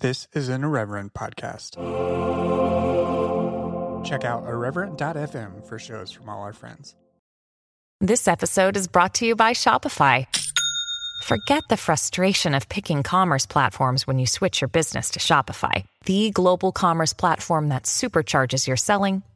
This is an Irreverent podcast. Check out irreverent.fm for shows from all our friends. This episode is brought to you by Shopify. Forget the frustration of picking commerce platforms when you switch your business to Shopify, the global commerce platform that supercharges your selling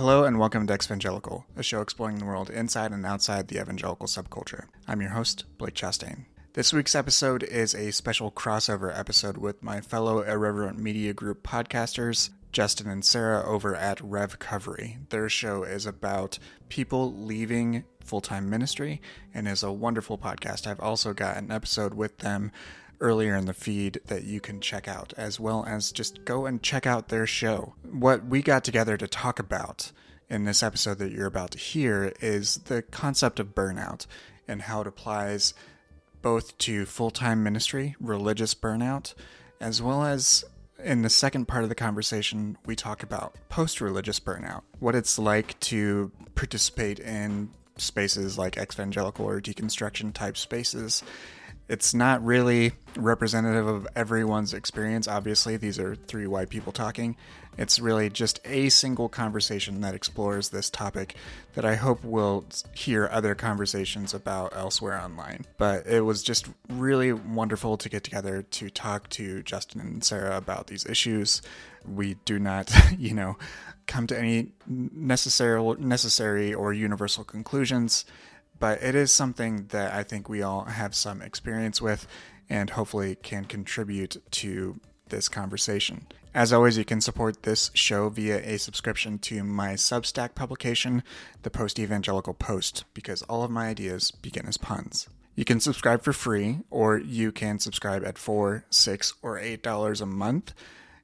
Hello and welcome to Exvangelical, a show exploring the world inside and outside the evangelical subculture. I'm your host, Blake Chastain. This week's episode is a special crossover episode with my fellow Irreverent Media Group podcasters, Justin and Sarah over at Rev RevCovery. Their show is about people leaving full time ministry and is a wonderful podcast. I've also got an episode with them earlier in the feed that you can check out, as well as just go and check out their show. What we got together to talk about in this episode that you're about to hear is the concept of burnout and how it applies both to full time ministry, religious burnout, as well as in the second part of the conversation, we talk about post religious burnout, what it's like to participate in spaces like Exvangelical or deconstruction type spaces it's not really representative of everyone's experience. Obviously, these are three white people talking. It's really just a single conversation that explores this topic that I hope we'll hear other conversations about elsewhere online. But it was just really wonderful to get together to talk to Justin and Sarah about these issues. We do not, you know, come to any necessary necessary or universal conclusions but it is something that I think we all have some experience with and hopefully can contribute to this conversation. As always, you can support this show via a subscription to my Substack publication, The Post Evangelical Post, because all of my ideas begin as puns. You can subscribe for free, or you can subscribe at four, six, or eight dollars a month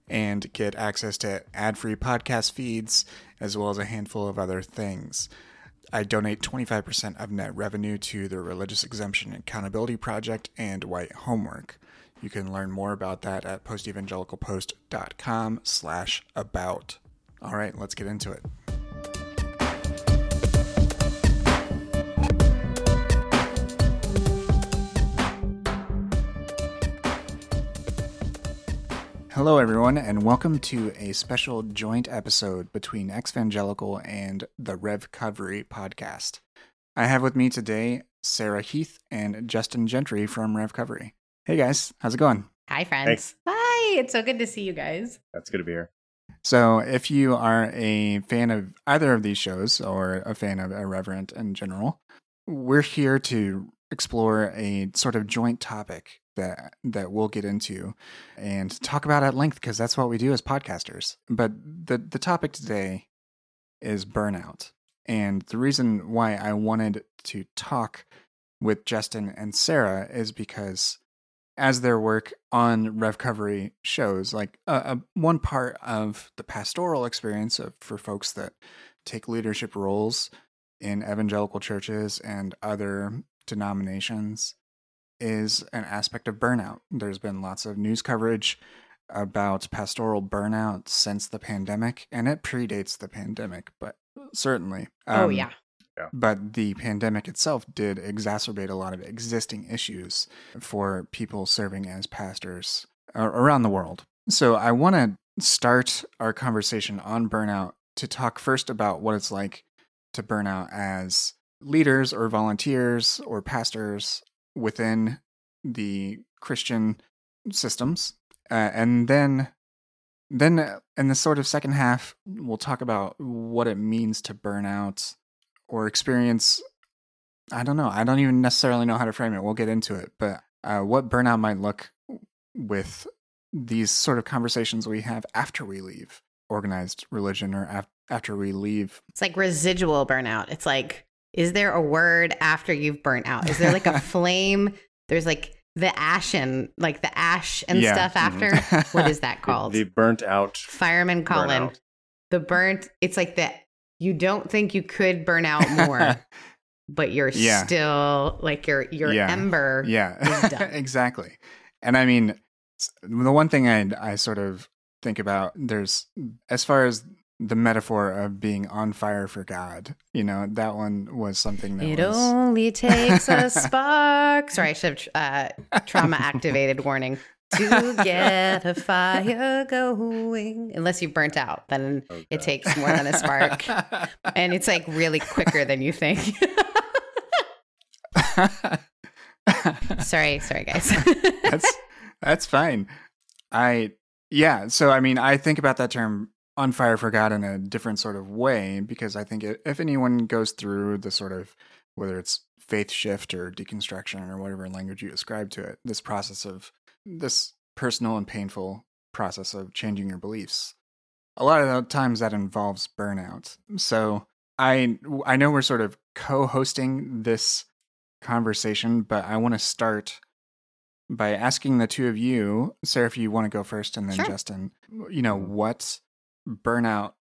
and get access to ad-free podcast feeds as well as a handful of other things. I donate 25% of net revenue to the Religious Exemption Accountability Project and White Homework. You can learn more about that at postevangelicalpost.com slash about. All right, let's get into it. Hello, everyone, and welcome to a special joint episode between Exvangelical and the Rev RevCovery podcast. I have with me today Sarah Heath and Justin Gentry from Rev RevCovery. Hey, guys, how's it going? Hi, friends. Hi, it's so good to see you guys. That's good to be here. So, if you are a fan of either of these shows or a fan of Irreverent in general, we're here to explore a sort of joint topic that that we'll get into and talk about at length because that's what we do as podcasters. But the the topic today is burnout. And the reason why I wanted to talk with Justin and Sarah is because as their work on RevCovery shows, like uh, uh, one part of the pastoral experience of, for folks that take leadership roles in evangelical churches and other denominations is an aspect of burnout. There's been lots of news coverage about pastoral burnout since the pandemic, and it predates the pandemic, but certainly. Oh, um, oh, yeah. Yeah. But the pandemic itself did exacerbate a lot of existing issues for people serving as pastors around the world. So I want to start our conversation on burnout to talk first about what it's like to burn out as leaders or volunteers or pastors within the Christian systems, uh, and then then uh, in the sort of second half, we'll talk about what it means to burn out or experience. I don't know. I don't even necessarily know how to frame it. We'll get into it, but uh, what burnout might look with these sort of conversations we have after we leave organized religion or af- after we leave. It's like residual burnout. It's like is there a word after you've burnt out? Is there like a flame? There's like the ashen, like the ash and yeah. stuff mm-hmm. after. what is that called? The, burnt out. Fireman Colin. the burnt, it's like that you don't think you could burn out more, but you're Yeah. still like your your Yeah. ember. yeah, exactly. And I mean, the one thing I I sort of think about there's as far as the metaphor of being on fire for God, you know, that one was something that It was only takes a spark. Sorry, I should have uh, trauma activated warning to get a fire going. Unless you burnt out, then Oh, it takes more than a spark. and it's like really quicker than you think. sorry, sorry, guys. that's that's fine. I yeah. So I mean, I think about that term "on fire for God" in a different sort of way because I think if anyone goes through the sort of whether it's faith shift or deconstruction or whatever language you ascribe to it, this process of this personal and painful process of changing your beliefs, a lot of the times that involves burnout. So I I know we're sort of co-hosting this conversation, but I want to start by asking the two of you, Sarah, if you want to go first, and then Sure. Justin, you know what burnout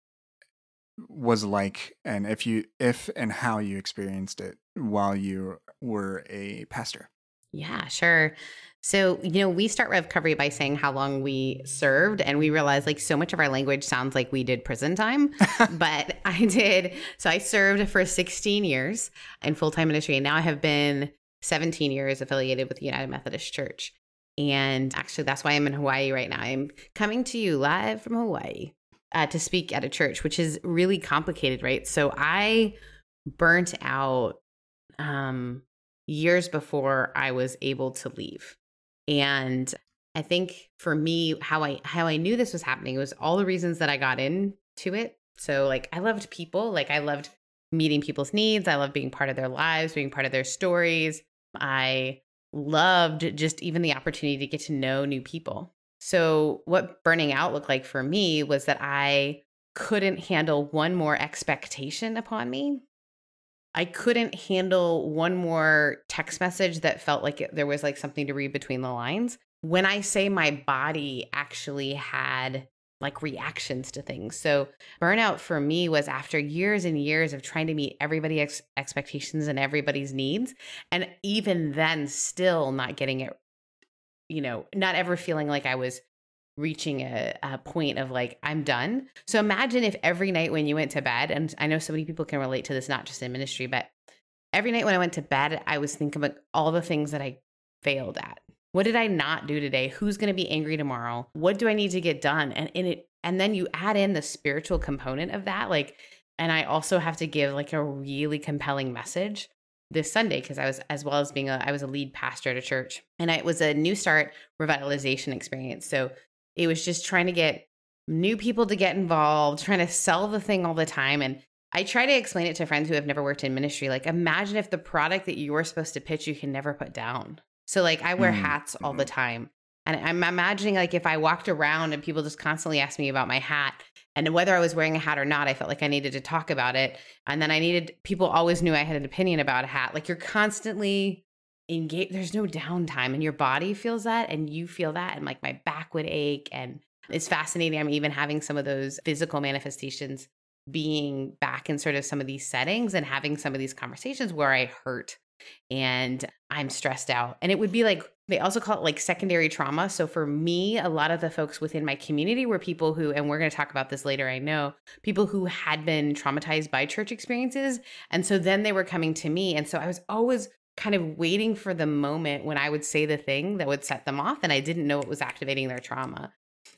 was like, and if you if and how you experienced it while you were a pastor. Yeah, sure. So, you know, we start RevCovery by saying how long we served, and we realize like so much of our language sounds like we did prison time. but I did. So I served for 16 years in full time ministry, and now I have been 17 years affiliated with the United Methodist Church. And actually, that's why I'm in Hawaii right now. I'm coming to you live from Hawaii uh, to speak at a church, which is really complicated, right? So I burnt out um, years before I was able to leave. And I think for me, how I how I knew this was happening was all the reasons that I got into it. So like I loved people, like I loved meeting people's needs. I loved being part of their lives, being part of their stories. I loved just even the opportunity to get to know new people. So what burning out looked like for me was that I couldn't handle one more expectation upon me I couldn't handle one more text message that felt like it, there was like something to read between the lines. When I say my body actually had like reactions to things. So burnout for me was after years and years of trying to meet everybody's ex- expectations and everybody's needs and even then still not getting it you know, not ever feeling like I was reaching a, a point of like i'm done. So imagine if every night when you went to bed and i know so many people can relate to this not just in ministry but every night when i went to bed i was thinking about all the things that i failed at. What did i not do today? Who's going to be angry tomorrow? What do i need to get done? And in it and then you add in the spiritual component of that like and i also have to give like a really compelling message this Sunday because I was as well as being a I was a lead pastor at a church and I, it was a new start revitalization experience. So it was just trying to get new people to get involved, trying to sell the thing all the time. And I try to explain it to friends who have never worked in ministry. Like, imagine if the product that you're supposed to pitch, you can never put down. So, like, I wear Mm, hats all the time. And I'm imagining, like, if I walked around and people just constantly asked me about my hat, and whether I was wearing a hat or not, I felt like I needed to talk about it. And then I needed, people always knew I had an opinion about a hat. Like, you're constantly engaged. there's no downtime and your body feels that and you feel that and like my back would ache and it's fascinating i'm even having some of those physical manifestations being back in sort of some of these settings and having some of these conversations where i hurt and i'm stressed out and it would be like they also call it like secondary trauma so for me a lot of the folks within my community were people who and we're going to talk about this later i know people who had been traumatized by church experiences and so then they were coming to me and so i was always kind of waiting for the moment when I would say the thing that would set them off. And I didn't know it was activating their trauma.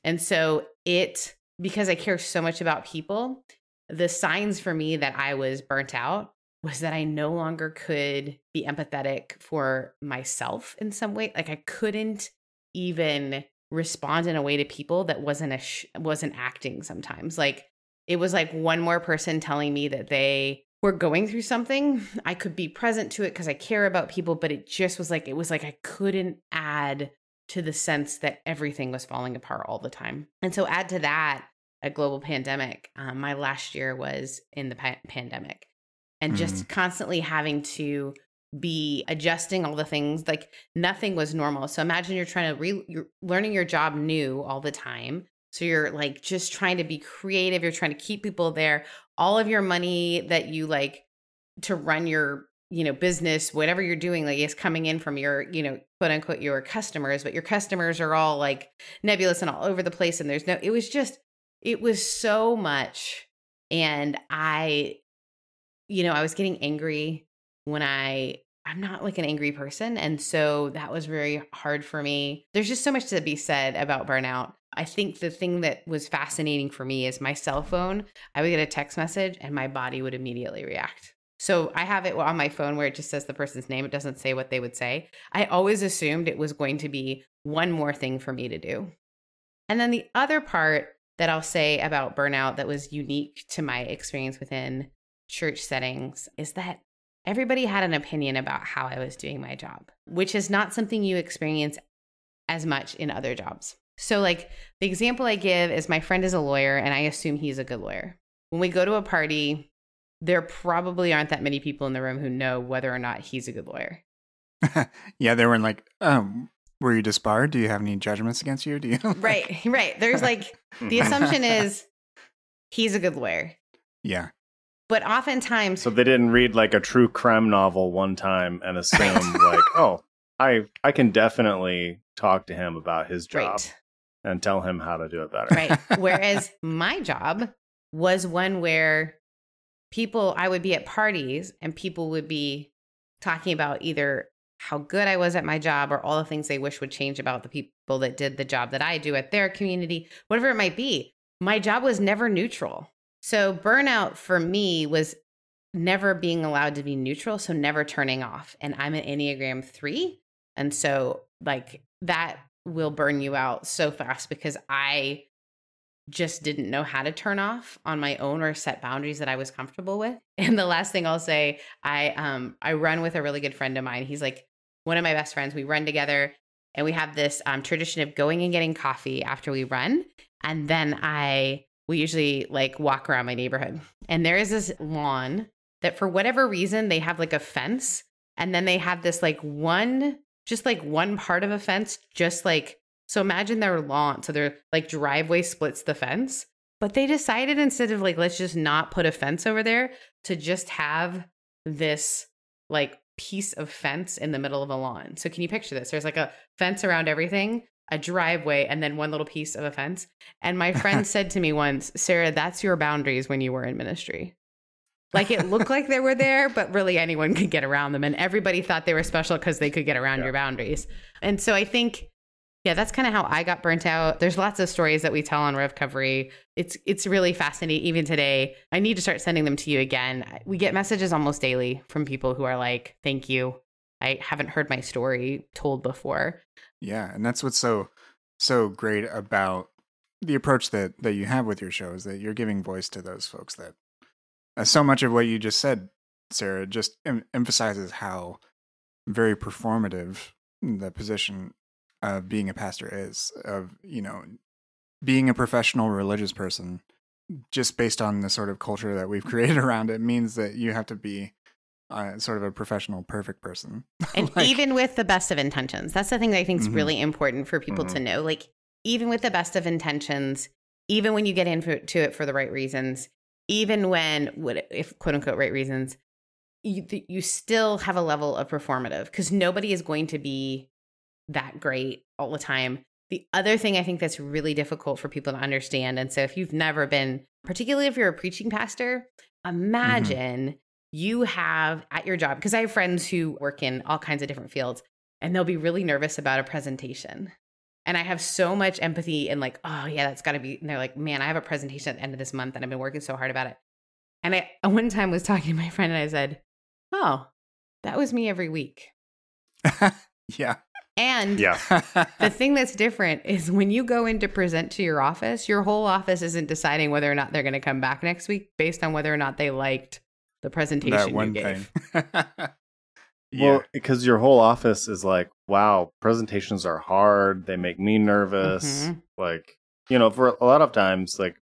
And so it, because I care so much about people, the signs for me that I was burnt out was that I no longer could be empathetic for myself in some way. Like I couldn't even respond in a way to people that wasn't a sh- wasn't acting sometimes. Like it was like one more person telling me that they were going through something, I could be present to it because I care about people, but it just was like, it was like I couldn't add to the sense that everything was falling apart all the time. And so, add to that a global pandemic. Um, my last year was in the pa- pandemic and just mm-hmm. constantly having to be adjusting all the things like nothing was normal so imagine you're trying to re you're learning your job new all the time So you're like just trying to be creative. You're trying to keep people there. All of your money that you like to run your, you know, business, whatever you're doing, like is coming in from your, you know, quote unquote, your customers, but your customers are all like nebulous and all over the place. And there's no, it was just, it was so much. And I, you know, I was getting angry when I I'm not like an angry person. And so that was very hard for me. There's just so much to be said about burnout. I think the thing that was fascinating for me is my cell phone. I would get a text message and my body would immediately react. So I have it on my phone where it just says the person's name. It doesn't say what they would say. I always assumed it was going to be one more thing for me to do. And then the other part that I'll say about burnout that was unique to my experience within church settings is that everybody had an opinion about how I was doing my job, which is not something you experience as much in other jobs. So, like the example I give is my friend is a lawyer, and I assume he's a good lawyer. When we go to a party, there probably aren't that many people in the room who know whether or not he's a good lawyer. yeah, they were like, um, were you disbarred? Do you have any judgments against you? Do you? right, right. There's like the assumption is he's a good lawyer. Yeah. But oftentimes, so they didn't read like a true crime novel one time and assume like, oh, I I can definitely talk to him about his job right. and tell him how to do it better. Right. Whereas my job was one where people I would be at parties and people would be talking about either how good I was at my job or all the things they wish would change about the people that did the job that I do at their community, whatever it might be. My job was never neutral. So burnout for me was never being allowed to be neutral, so never turning off. And I'm an Enneagram 3, and so like that will burn you out so fast because I just didn't know how to turn off on my own or set boundaries that I was comfortable with. And the last thing I'll say, I um I run with a really good friend of mine. He's like one of my best friends. We run together and we have this um, tradition of going and getting coffee after we run. And then I we usually like walk around my neighborhood. And there is this lawn that for whatever reason they have like a fence. And then they have this like one just like one part of a fence just like so imagine their lawn so their like driveway splits the fence. But they decided instead of like let's just not put a fence over there to just have this like piece of fence in the middle of a lawn. So can you picture this? There's like a fence around everything a driveway and then one little piece of a fence. And my friend said to me once, Sarah, that's your boundaries when you were in ministry. Like it looked like they were there, but really anyone could get around them. And everybody thought they were special because they could get around yeah. your boundaries. And so I think, yeah, that's kind of how I got burnt out. There's lots of stories that we tell on Revcovery. It's it's really fascinating. Even today, I need to start sending them to you again. We get messages almost daily from people who are like, "Thank you. I haven't heard my story told before." Yeah, and that's what's so so great about the approach that that you have with your show is that you're giving voice to those folks that uh, so much of what you just said, Sarah, just em- emphasizes how very performative the position of being a pastor is of you know being a professional religious person just based on the sort of culture that we've created around it means that you have to be uh, sort of a professional, perfect person. and like, even with the best of intentions, that's the thing that I think is mm-hmm. really important for people mm-hmm. to know. Like, even with the best of intentions, even when you get into it for the right reasons, even when, if quote unquote right reasons, you, you still have a level of performative because nobody is going to be that great all the time. The other thing I think that's really difficult for people to understand, and so if you've never been, particularly if you're a preaching pastor, mm-hmm. imagine mm-hmm you have at your job, because I have friends who work in all kinds of different fields and they'll be really nervous about a presentation. And I have so much empathy and like, oh yeah, that's gotta be. And they're like, man, I have a presentation at the end of this month and I've been working so hard about it. And I one time was talking to my friend and I said, oh, that was me every week. yeah. And yeah. the thing that's different is when you go in to present to your office, your whole office isn't deciding whether or not they're going to come back next week based on whether or not they liked the presentation that one you gave. Thing. yeah. Well, because your whole office is like, wow, presentations are hard. They make me nervous. Mm-hmm. Like, you know, for a lot of times, like,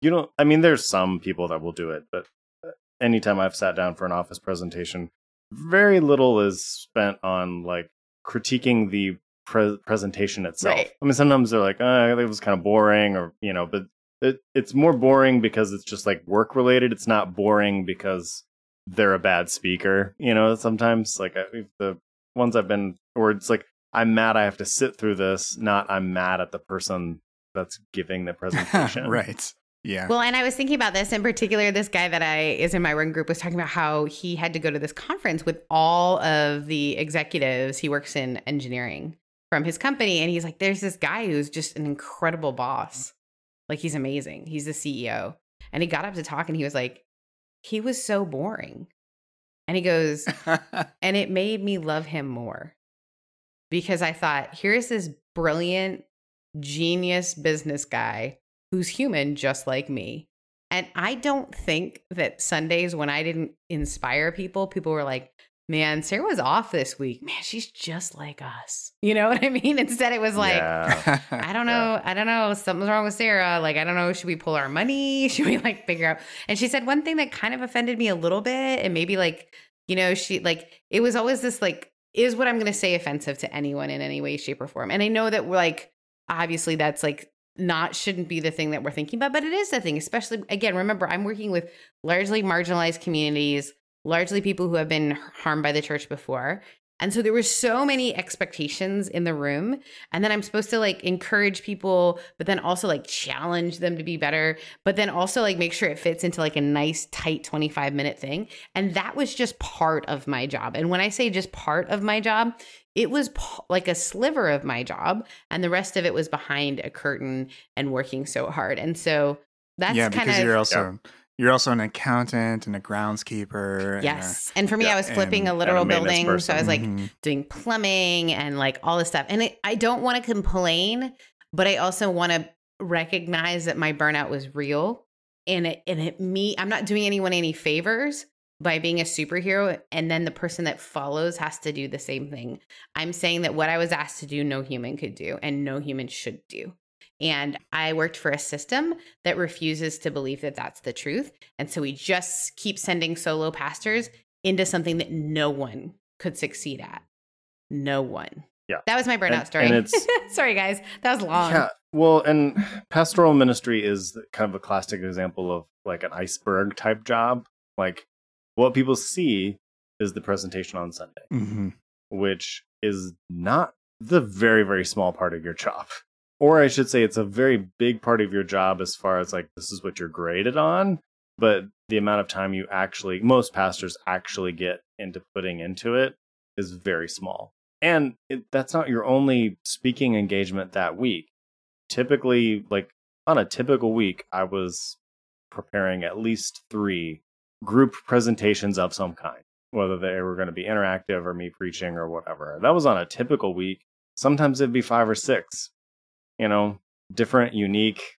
you know, I mean, there's some people that will do it, but uh, anytime I've sat down for an office presentation, very little is spent on like critiquing the pre- presentation itself. Right. I mean, sometimes they're like, oh, it was kind of boring, or you know, but it, it's more boring because it's just like work related. It's not boring because they're a bad speaker. You know, sometimes like I, the ones I've been, or it's like I'm mad I have to sit through this, not I'm mad at the person that's giving the presentation. right. Yeah. Well, and I was thinking about this in particular. This guy that I is in my run group was talking about how he had to go to this conference with all of the executives. He works in engineering from his company, and he's like, "There's this guy who's just an incredible boss. Like he's amazing. He's the CEO." And he got up to talk, and he was like, "He was so boring." And he goes, and it made me love him more because I thought, here's this brilliant, genius business guy who's human just like me. And I don't think that Sundays when I didn't inspire people, people were like, man, Sarah was off this week. Man, she's just like us. You know what I mean? Instead, it was like, yeah. I don't know. Yeah. I don't know. Something's wrong with Sarah. Like, I don't know. Should we pull our money? Should we like figure out? And she said one thing that kind of offended me a little bit. And maybe like, you know, she like, it was always this like, is what I'm going to say offensive to anyone in any way, shape, or form. And I know that we're like, obviously that's like not shouldn't be the thing that we're thinking about, but it is the thing, especially again, remember, I'm working with largely marginalized communities, largely people who have been harmed by the church before. And so there were so many expectations in the room. And then I'm supposed to like encourage people, but then also like challenge them to be better, but then also like make sure it fits into like a nice, tight 25 minute thing. And that was just part of my job. And when I say just part of my job, it was like a sliver of my job. And the rest of it was behind a curtain and working so hard. And so that's yeah, kind because of. You're also. Yeah you're also an accountant and a groundskeeper. Yes. And, a, and for me, yeah, I was flipping a literal building. Person. So I was like mm-hmm. doing plumbing and like all this stuff. And it, I don't want to complain, but I also want to recognize that my burnout was real. And it, and it, me, I'm not doing anyone any favors by being a superhero. And then the person that follows has to do the same thing. I'm saying that what I was asked to do, no human could do and no human should do. And I worked for a system that refuses to believe that that's the truth. And so we just keep sending solo pastors into something that no one could succeed at. No one. Yeah. That was my burnout and, story. And Sorry, guys. That was long. Yeah. Well, and pastoral ministry is kind of a classic example of like an iceberg type job. Like what people see is the presentation on Sunday, mm-hmm. which is not the very, very small part of your job or I should say, it's a very big part of your job as far as like this is what you're graded on. But the amount of time you actually, most pastors actually get into putting into it is very small. And it, that's not your only speaking engagement that week. Typically, like on a typical week, I was preparing at least three group presentations of some kind, whether they were going to be interactive or me preaching or whatever. That was on a typical week. Sometimes it'd be five or six you know, different, unique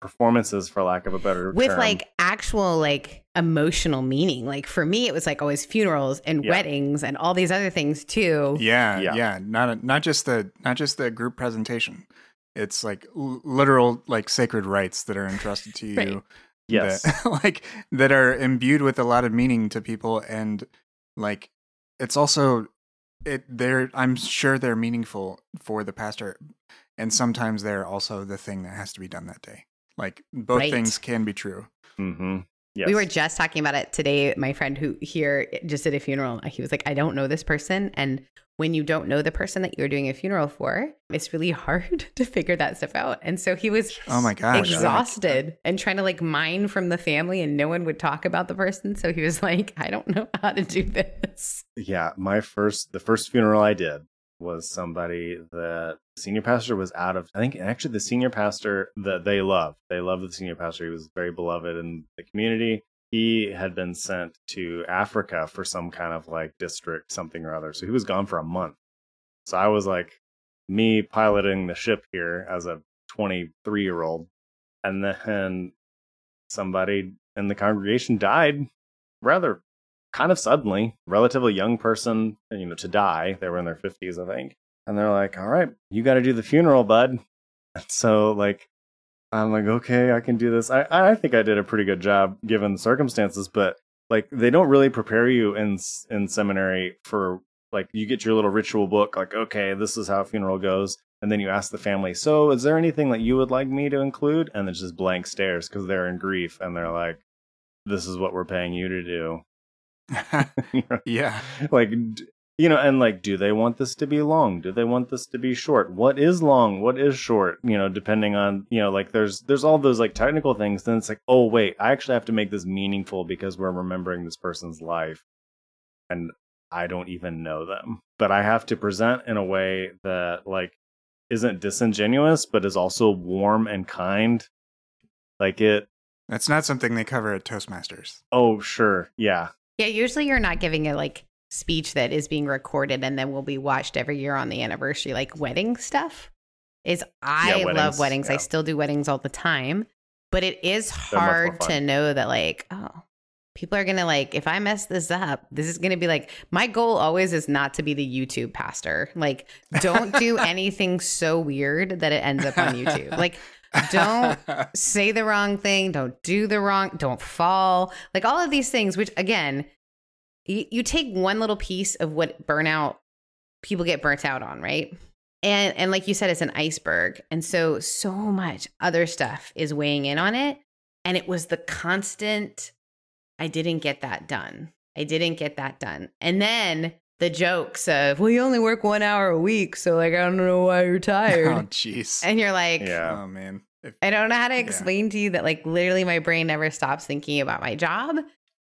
performances for lack of a better with term. like actual like emotional meaning like for me it was like always funerals and yeah. weddings and all these other things too yeah yeah, yeah. not a, not just the not just the group presentation it's like l- literal like sacred rites that are entrusted to you right. yes that, like that are imbued with a lot of meaning to people and like it's also it they're i'm sure they're meaningful for the pastor and sometimes they're also the thing that has to be done that day. Like both right. things can be true. Mm-hmm. Yes. We were just talking about it today. My friend who here just did a funeral, he was like, I don't know this person. And when you don't know the person that you're doing a funeral for, it's really hard to figure that stuff out. And so he was oh my gosh, exhausted and trying to like mine from the family and no one would talk about the person. So he was like, I don't know how to do this. Yeah. My first, the first funeral I did, was somebody that senior pastor was out of i think actually the senior pastor that they love they love the senior pastor he was very beloved in the community. He had been sent to africa for some kind of like district something or other so he was gone for a month. So i was like me piloting the ship here as a 23 year old and then somebody in the congregation died rather kind of suddenly, relatively young person, you know, to die. They were in their 50s, I think. And they're like, all right, you got to do the funeral, bud. And so, like, I'm like, okay, I can do this. I, I think I did a pretty good job given the circumstances, but like, they don't really prepare you in in seminary for like you get your little ritual book, like, okay, this is how a funeral goes. And then you ask the family, so is there anything that you would like me to include? And it's just blank stares because they're in grief and they're like, this is what we're paying you to do. yeah. Like, you know, and like, do they want this to be long? Do they want this to be short? What is long? What is short? You know, depending on, you know, like there's, there's all those like technical things. Then it's like, oh, wait, I actually have to make this meaningful because we're remembering this person's life. And I don't even know them, but I have to present in a way that like isn't disingenuous, but is also warm and kind. Like it. That's not something they cover at Toastmasters. Oh, sure. Yeah. Yeah. Usually you're not giving a like speech that is being recorded and then will be watched every year on the anniversary, like wedding stuff. Is I yeah, weddings, love weddings. Yeah. I still do weddings all the time, but it is hard to know that, like, oh, people are gonna like if i mess this up this is gonna be like my goal always is not to be the youtube pastor like don't do anything so weird that it ends up on youtube like don't say the wrong thing. Don't do the wrong don't fall. Like all of these things which again you, you take one little piece of what burnout people get burnt out on right? And and like you said it's an iceberg. And so so much other stuff is weighing in on it. And it was the constant I didn't get that done. I didn't get that done. And then the jokes of, well, you only work one hour a week. So, like, I don't know why you're oh, tired. oh, jeez. And you're like, yeah. oh, man. If, I don't know how to explain yeah. to you that, like, literally my brain never stops thinking about my job.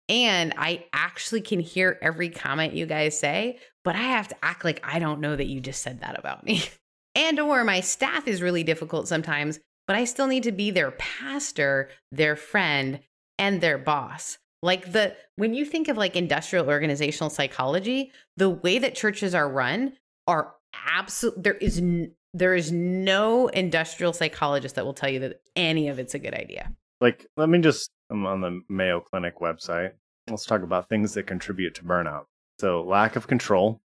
And I actually can hear every comment you guys say, but I have to act like I don't know that you just said that about me. and or my staff is really difficult sometimes, but I still need to be their pastor, their friend, and their boss. Like the when you think of like industrial organizational psychology, the way that churches are run are absolute there is n- there is no industrial psychologist that will tell you that any of it's a good idea. Like let me just I'm on the Mayo Clinic website. Let's talk about things that contribute to burnout. So lack of control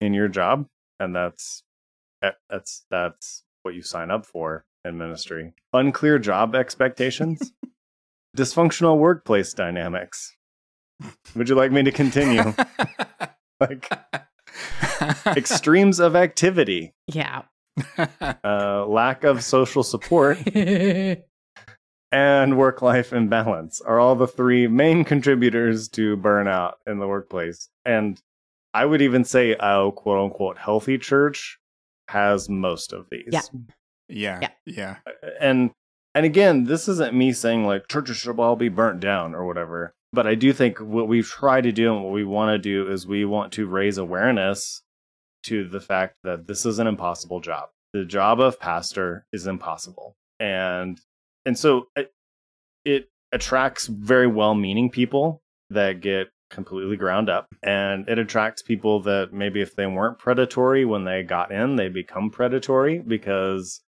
in your job and that's eh, that's that's what you sign up for in ministry. Unclear job expectations. Dysfunctional workplace dynamics. Would you like me to continue? like extremes of activity. Yeah. Uh, lack of social support and work life imbalance are all the three main contributors to burnout in the workplace. And I would even say a quote unquote healthy church has most of these. Yeah. Yeah. Yeah. yeah. And and again, this isn't me saying like churches should all be burnt down or whatever. But I do think what we try to do and what we want to do is we want to raise awareness to the fact that this is an impossible job. The job of pastor is impossible. And and so it, it attracts very well-meaning people that get completely ground up and it attracts people that maybe if they weren't predatory when they got in, they become predatory because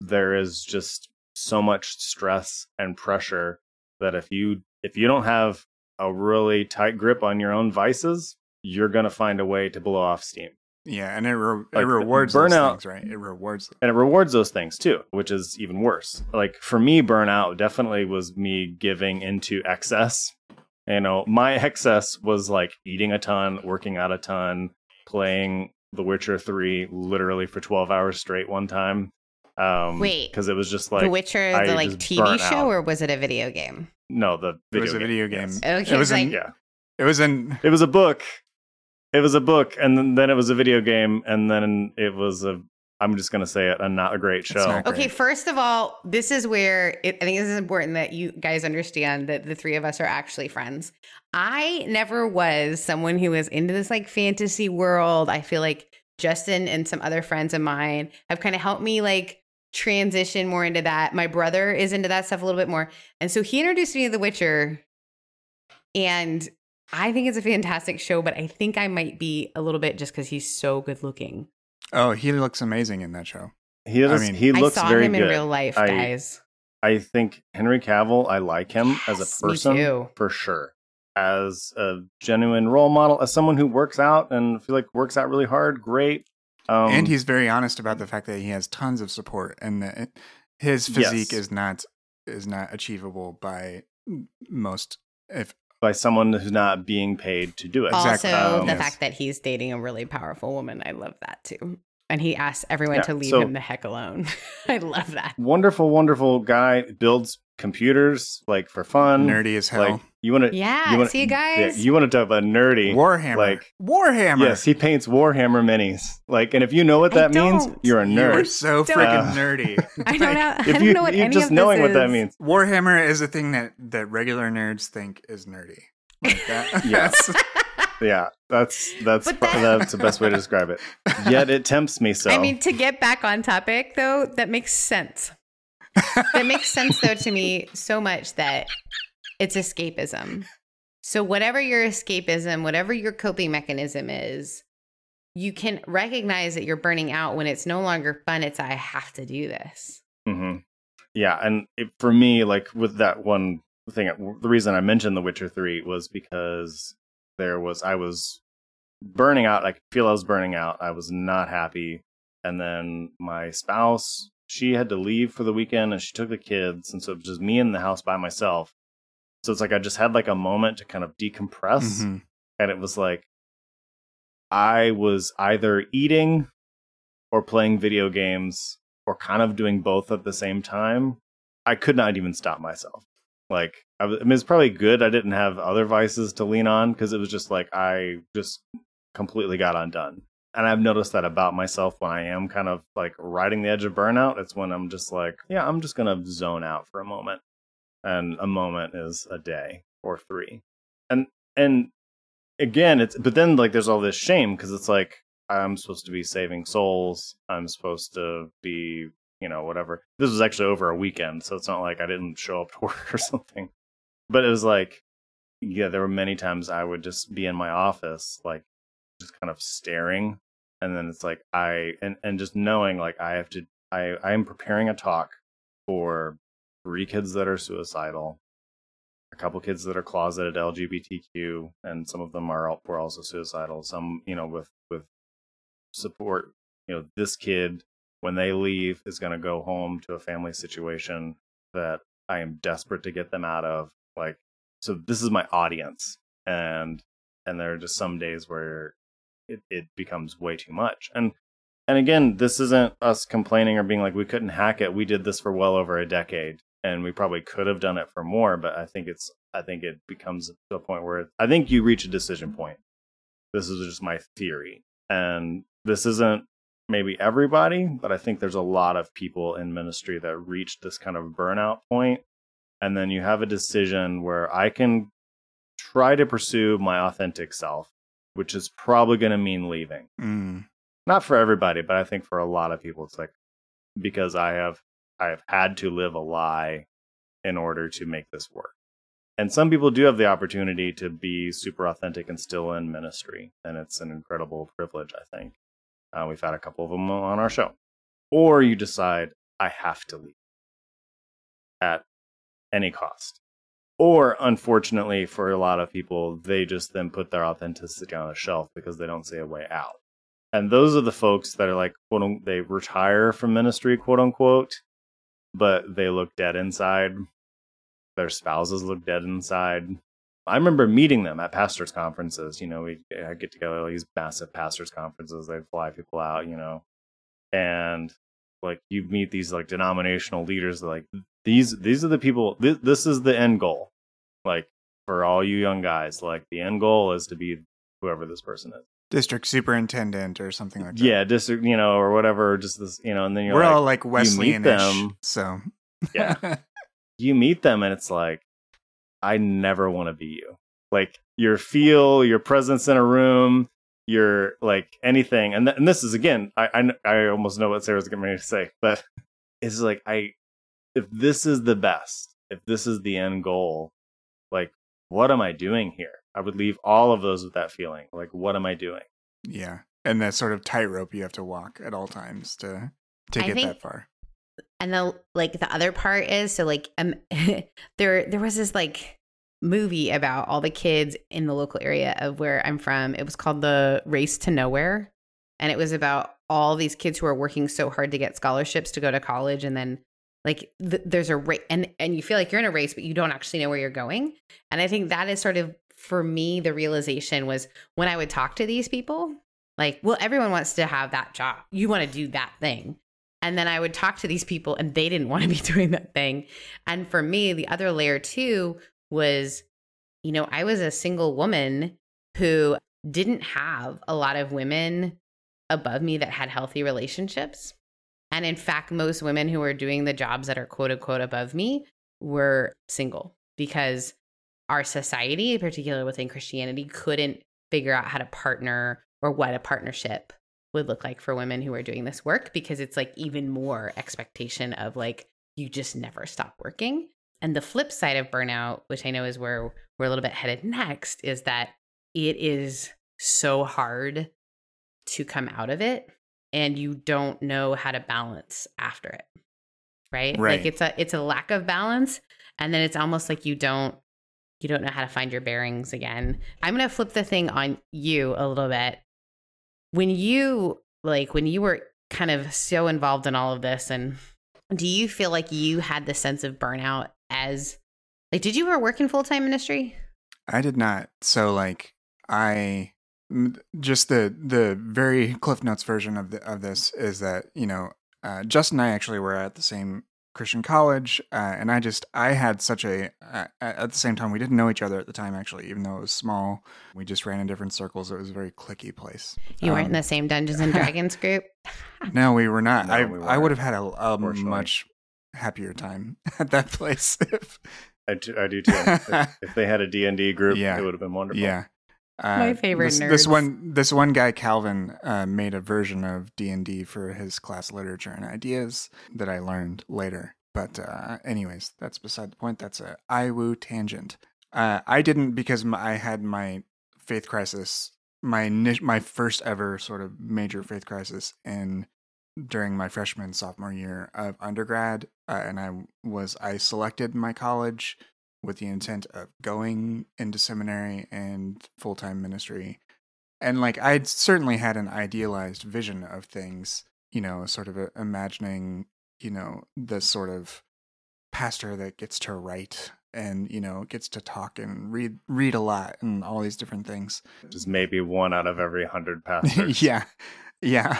there is just so much stress and pressure that if you if you don't have a really tight grip on your own vices, you're going to find a way to blow off steam. Yeah, and it, re- like it rewards burnout, things, right? It rewards them. and it rewards those things too, which is even worse. Like for me, burnout definitely was me giving into excess. You know, my excess was like eating a ton, working out a ton, playing The Witcher Three literally for twelve hours straight one time. Um, Wait, because it was just like The Witcher, the I like TV show, out. or was it a video game? No, the video it was game. a video game. Yes. Okay, it was like, in, yeah. It was in. It was a book. It was a book, and then, then it was a video game, and then it was a. I'm just gonna say it, a not a great show. Great. Okay, first of all, this is where it, I think this is important that you guys understand that the three of us are actually friends. I never was someone who was into this like fantasy world. I feel like Justin and some other friends of mine have kind of helped me like transition more into that. My brother is into that stuff a little bit more. And so he introduced me to The Witcher. And I think it's a fantastic show, but I think I might be a little bit just because he's so good looking. Oh, he looks amazing in that show. He does, I mean, he looks I saw very him good. in real life, I, guys. I think Henry Cavill, I like him yes, as a person for sure. As a genuine role model, as someone who works out and feel like works out really hard, great. Um, and he's very honest about the fact that he has tons of support and that his physique yes. is not is not achievable by most if by someone who's not being paid to do it. Also, um, the yes. fact that he's dating a really powerful woman, I love that too. And he asks everyone yeah, to leave so, him the heck alone. I love that. Wonderful, wonderful guy. Builds computers like for fun. Nerdy as hell. Like, you want to? Yeah. You wanna, see, guys. Yeah, you want to talk about nerdy? Warhammer. Like Warhammer. Yes, he paints Warhammer minis. Like, and if you know what that means, you're a nerd. You're so freaking uh, nerdy. I don't know. if I don't you, know what any just of knowing what that means. Warhammer is a thing that that regular nerds think is nerdy. Like that. yes. Yeah, that's that's that, that's the best way to describe it. Yet it tempts me so. I mean, to get back on topic though, that makes sense. that makes sense though to me so much that it's escapism. So whatever your escapism, whatever your coping mechanism is, you can recognize that you're burning out when it's no longer fun. It's I have to do this. Mm-hmm. Yeah, and it, for me, like with that one thing, the reason I mentioned The Witcher Three was because there was I was burning out. I could feel I was burning out. I was not happy. And then my spouse, she had to leave for the weekend and she took the kids. And so it was just me in the house by myself. So it's like I just had like a moment to kind of decompress. Mm-hmm. And it was like I was either eating or playing video games or kind of doing both at the same time. I could not even stop myself. Like, I, was, I mean, it's probably good I didn't have other vices to lean on because it was just like I just completely got undone. And I've noticed that about myself when I am kind of like riding the edge of burnout. It's when I'm just like, yeah, I'm just to zone out for a moment. And a moment is a day or three. And, and again, it's, but then like there's all this shame because it's like, I'm supposed to be saving souls. I'm supposed to be you know, whatever. This was actually over a weekend, so it's not like I didn't show up to work or something. But it was like, yeah, there were many times I would just be in my office, like just kind of staring. And then it's like I and, and just knowing like I have to I, I am preparing a talk for three kids that are suicidal, a couple kids that are closeted LGBTQ, and some of them are were also suicidal. Some, you know, with with support. You know, this kid when they leave is going to go home to a family situation that I am desperate to get them out of. Like, so this is my audience, and and there are just some days where it, it becomes way too much. And and again, this isn't us complaining or being like we couldn't hack it. We did this for well over a decade, and we probably could have done it for more. But I think it's I think it becomes to a point where I think you reach a decision point. This is just my theory, and this isn't maybe everybody, but I think there's a lot of people in ministry that reach this kind of burnout point. And then you have a decision where I can try to pursue my authentic self, which is probably going to mean leaving. Mm. Not for everybody, but I think for a lot of people, it's like because I have I have had to live a lie in order to make this work. And some people do have the opportunity to be super authentic and still in ministry, and it's an incredible privilege, I think. Uh, we've had a couple of them on our show. Or you decide, I have to leave at any cost. Or, unfortunately, for a lot of people, they just then put their authenticity on the shelf because they don't see a way out. And those are the folks that are like, quote, they retire from ministry, quote unquote, but they look dead inside. Their spouses look dead inside. I remember meeting them at pastors' conferences. You know, we get together these massive pastors' conferences. They'd fly people out, you know, and like you meet these like denominational leaders. Like these, these are the people. This, this is the end goal. Like for all you young guys, like the end goal is to be whoever this person is. District superintendent or something like that. Yeah, district, you know, or whatever. Just this, you know, and then you're we're like, all like Wesleyan them, so yeah, you meet them, and it's like I never want to be you. Like your feel, your presence in a room, your like anything. And, th- and this is again, I, I I almost know what Sarah's getting ready to say, but it's like I if this is the best, if this is the end goal, like what am I doing here? I would leave all of those with that feeling. Like what am I doing? Yeah. And that sort of tightrope you have to walk at all times to to I get that far and the like the other part is so like um there there was this like movie about all the kids in the local area of where I'm from. It was called The Race to Nowhere and it was about all these kids who are working so hard to get scholarships to go to college and then like th- there's a race and and you feel like you're in a race but you don't actually know where you're going. And i think that is sort of for me the realization was when i would talk to these people like well everyone wants to have that job. You want to do that thing and then i would talk to these people and they didn't want to be doing that thing. And for me the other layer too was you know i was a single woman who didn't have a lot of women above me that had healthy relationships. And in fact, most women who were doing the jobs that are quote unquote above me were single because our society, particularly within Christianity, couldn't figure out how to partner or what a partnership would look like for women who are doing this work because it's like even more expectation of like you just never stop working. And the flip side of burnout, which I know is where we're a little bit headed next, is that it is so hard to come out of it and you don't know how to balance after it. Right? right? Like it's a it's a lack of balance and then it's almost like you don't you don't know how to find your bearings again. I'm going to flip the thing on you a little bit. When you like when you were kind of so involved in all of this and do you feel like you had the sense of burnout as like did you ever work in full-time ministry? I did not. So like I just the the very cliff notes version of the, of this is that you know uh, Justin and I actually were at the same Christian college, uh, and I just I had such a uh, at the same time we didn't know each other at the time actually, even though it was small. We just ran in different circles. It was a very clicky place. You um, weren't in the same Dungeons and Dragons group. no, we were not. No, I we I would have had a, a much happier time at that place. If, I do, I do too. if, if, they had a D and D group, yeah. it would have been wonderful. Yeah, uh, My favorite this, this, one, this one guy Calvin uh, made a version of D and D for his class literature and ideas that I learned later. But uh, anyways, that's beside the point. That's a IWU tangent. Uh, I didn't because my, I had my faith crisis, my my first ever sort of major faith crisis in during my freshman sophomore year of undergrad, uh, and I was I selected my college with the intent of going into seminary and full time ministry. And like I'd certainly had an idealized vision of things, you know, sort of uh, imagining, you know, the sort of pastor that gets to write and you know gets to talk and read read a lot and all these different things. Just maybe one out of every hundred pastors. Yeah. Yeah.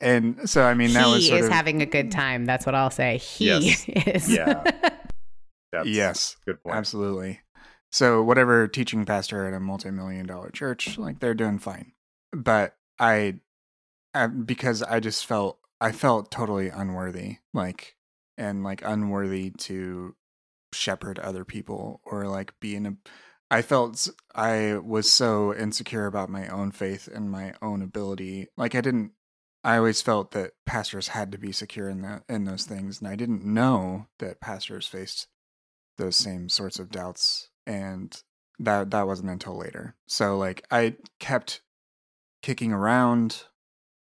And so i mean that was he was is of, having a good time. That's what i'll say. He yes. is. Yeah That's yes, good point. Absolutely. So whatever teaching pastor at a multi-million dollar church, like they're doing fine. But I, I because I just felt I felt totally unworthy, like and like unworthy to shepherd other people or like be in a I felt I was so insecure about my own faith and my own ability. Like I didn't I always felt that pastors had to be secure in that in those things and I didn't know that pastors faced those same sorts of doubts and that that wasn't until later. So like i kept kicking around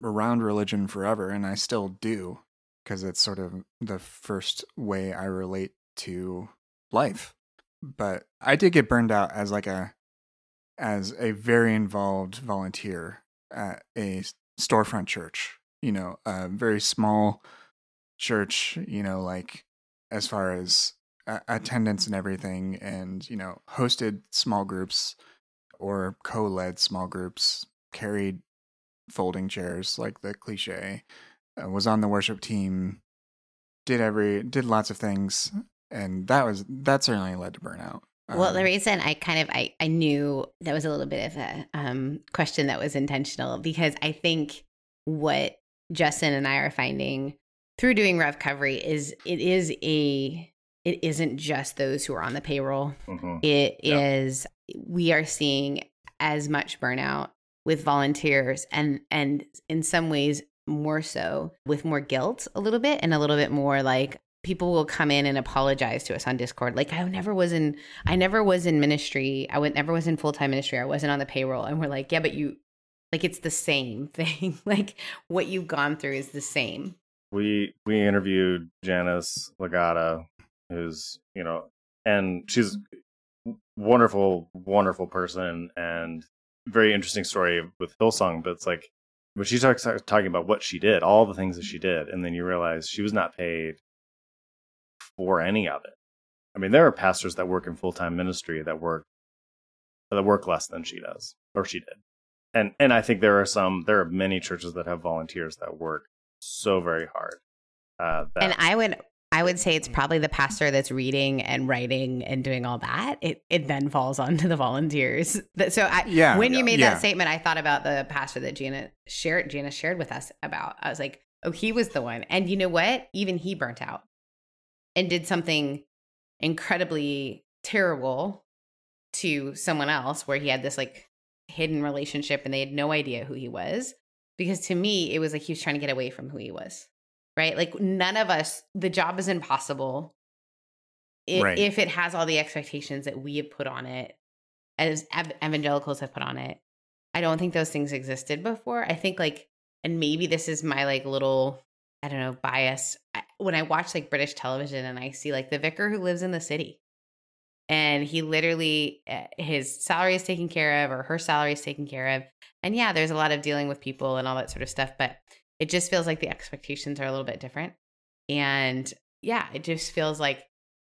around religion forever and i still do because it's sort of the first way i relate to life. But i did get burned out as like a as a very involved volunteer at a storefront church you know a very small church you know like as far as attendance and everything and you know hosted small groups or co-led small groups carried folding chairs like the cliche uh, was on the worship team did every did lots of things and that was that certainly led to burnout well, the um, reason I kind of I, I knew that was a little bit of a um, question that was intentional because I think what Justin and I are finding through doing RevCovery is it is a it isn't just those who are on the payroll. Mm-hmm. It yeah. is we are seeing as much burnout with volunteers and and in some ways more so with more guilt a little bit and a little bit more like people will come in and apologize to us on discord like i never was in i never was in ministry i went never was in full-time ministry i wasn't on the payroll and we're like yeah but you like it's the same thing like what you've gone through is the same we we interviewed janice legata who's you know, and she's mm-hmm. wonderful, wonderful person and very interesting story with Hillsong. But it's like when she talks uh, talking about what she did, all the things that she mm-hmm. did, and then you realize she was not paid for any of it. I mean, there are pastors that work in full time ministry that work that work less than she does or she did, and and I think there are some there are many churches that have volunteers that work so very hard. Uh, and I would I would say it's probably the pastor that's reading and writing and doing all that. It it then falls onto the volunteers. So I, yeah, when you made yeah. that statement, I thought about the pastor that Gina shared Gina shared with us about. I was like, oh, he was the one. And you know what? Even he burnt out and did something incredibly terrible to someone else where he had this like hidden relationship and they had no idea who he was. Because to me, it was like he was trying to get away from who he was right? Like none of us, the job is impossible if, right. if it has all the expectations that we have put on it, as evangelicals have put on it. I don't think those things existed before. I think like, and maybe this is my like little, I don't know, bias. When I watch like British television and I see like the vicar who lives in the city and he literally, eh, his salary is taken care of or her salary is taken care of. And yeah, there's a lot of dealing with people and all that sort of stuff. But it just feels like the expectations are a little bit different. And yeah, it just feels like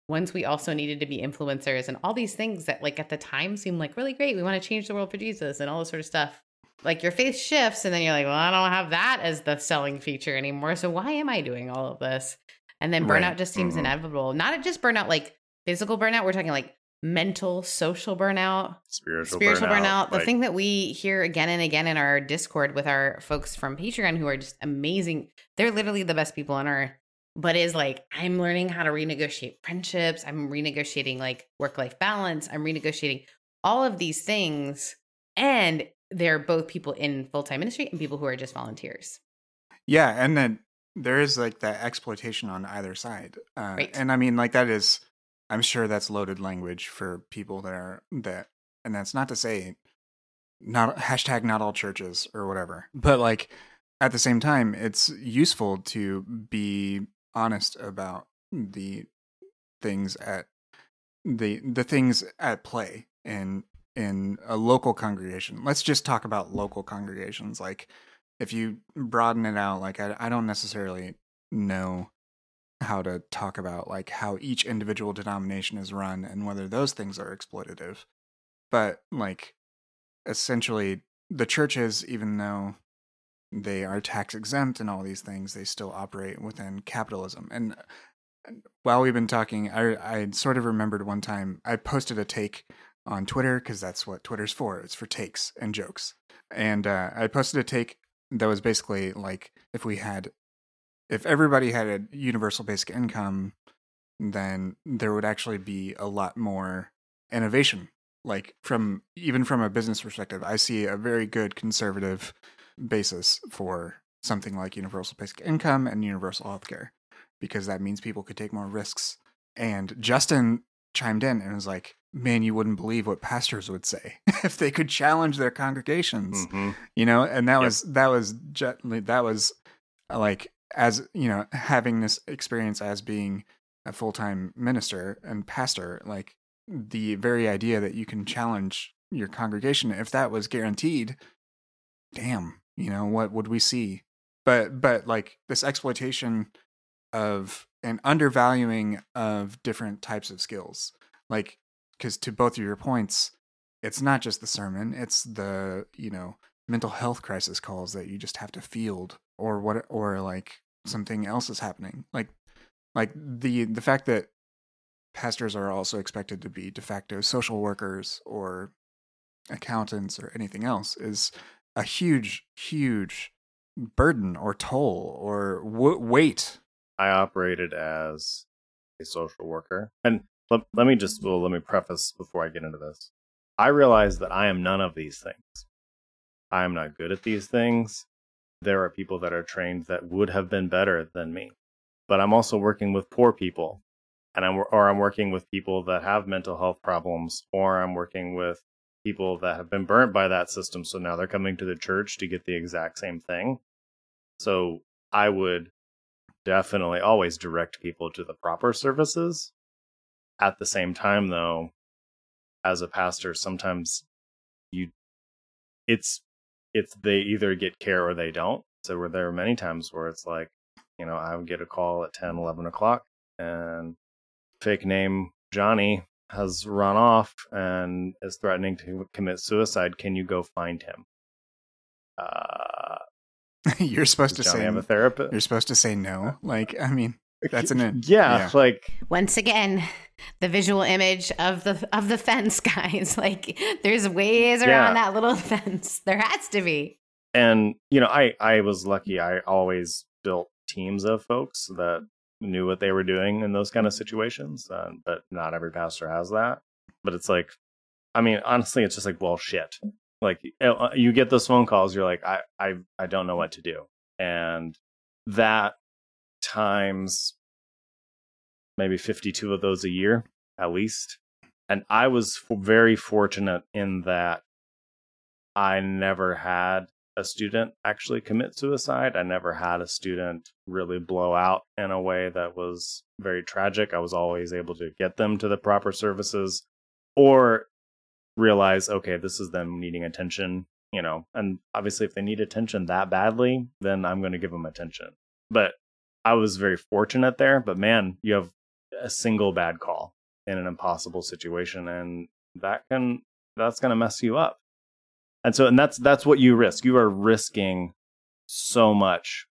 once we also needed to be influencers and all these things that like at the time seemed like really great. We want to change the world for Jesus and all this sort of stuff. Like your faith shifts and then you're like, well, I don't have that as the selling feature anymore. So why am I doing all of this? And then burnout right. just seems mm-hmm. inevitable. Not just burnout like physical burnout. We're talking like mental, social burnout, spiritual, spiritual burnout. burnout. The thing that we hear again and again in our Discord with our folks from Patreon who are just amazing. They're literally the best people on earth. But is like, I'm learning how to renegotiate friendships. I'm renegotiating like work life balance. I'm renegotiating all of these things. And they're both people in full time ministry and people who are just volunteers. Yeah. And then there is like that exploitation on either side. Uh, right. And I mean, like, that is I'm sure that's loaded language for people that are that, and that's not to say not hashtag not all churches or whatever, but like at the same time, it's useful to be honest about the things at the the things at play in in a local congregation. Let's just talk about local congregations. Like if you broaden it out, like I, I don't necessarily know how to talk about like how each individual denomination is run and whether those things are exploitative. But like essentially the churches even though they are tax exempt and all these things, they still operate within capitalism. And while we've been talking, I I sort of remembered one time I posted a take on Twitter because that's what Twitter's for. It's for takes and jokes. And uh, I posted a take that was basically like if we had if everybody had a universal basic income, then there would actually be a lot more innovation. Like from even from a business perspective, I see a very good conservative basis for something like universal basic income and universal healthcare because that means people could take more risks. And Justin chimed in and was like, "Man, you wouldn't believe what pastors would say if they could challenge their congregations." Mm-hmm. You know, and that yep. was that was that was like as you know having this experience as being a full-time minister and pastor like the very idea that you can challenge your congregation if that was guaranteed damn you know what would we see? But but like this exploitation of an undervaluing of different types of skills like because to both of your points it's not just the sermon it's the you know mental health crisis calls that you just have to field or what or like something else is happening. Like like the the fact that pastors are also expected to be de facto social workers or accountants or anything else is a huge huge burden or toll or w- weight. I operated as a social worker. And let, let me just well let me preface before i get into this. I realize that i am none of these things. I am not good at these things. There are people that are trained that would have been better than me. But I'm also working with poor people and I'm or I'm working with people that have mental health problems or I'm working with people that have been burnt by that system so now they're coming to the church to get the exact same thing. So I would definitely always direct people to the proper services. At the same time though, as a pastor, sometimes you it's it's they either get care or they don't. So where there are many times where it's like, you know, I would get a call at 10, 11 o'clock and fake name Johnny has run off and is threatening to commit suicide. Can you go find him? Uh, you're supposed to Johnny say have a therapist. You're supposed to say no. Like, I mean, that's an yeah, yeah, like once again, the visual image of the of the fence, guys. Like, there's ways around yeah. that little fence. There has to be. And you know, I I was lucky. I always built teams of folks that knew what they were doing in those kind of situations. Uh, but not every pastor has that. But it's like, I mean, honestly, it's just like, well, shit. Like uh, you get those phone calls, you're like, I, I, I don't know what to do, and that times maybe 52 of those a year at least. And I was very fortunate in that I never had a student actually commit suicide. I never had a student really blow out in a way that was very tragic. I was always able to get them to the proper services or realize, okay, this is them needing attention, you know, and obviously if they need attention that badly, then I'm going to give them attention. But I was very fortunate there, but man, you have a single bad call in an impossible situation and that can that's going to mess you up. And so and that's that's what you risk. You are risking so much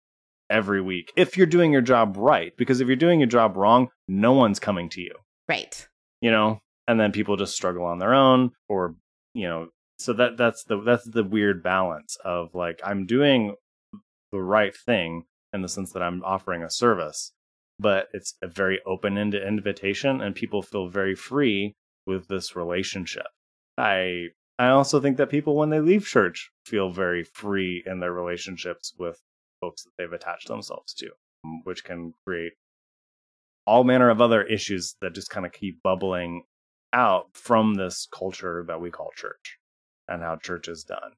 every week if you're doing your job right because if you're doing your job wrong no one's coming to you. Right. You know? And then people just struggle on their own or you know so that that's the that's the weird balance of like i'm doing the right thing in the sense that i'm offering a service but it's a very open-ended invitation and people feel very free with this relationship i I also think that people, when they leave church, feel very free in their relationships with folks that they've attached themselves to, which can create all manner of other issues that just kind of keep bubbling out from this culture that we call church and how church is done.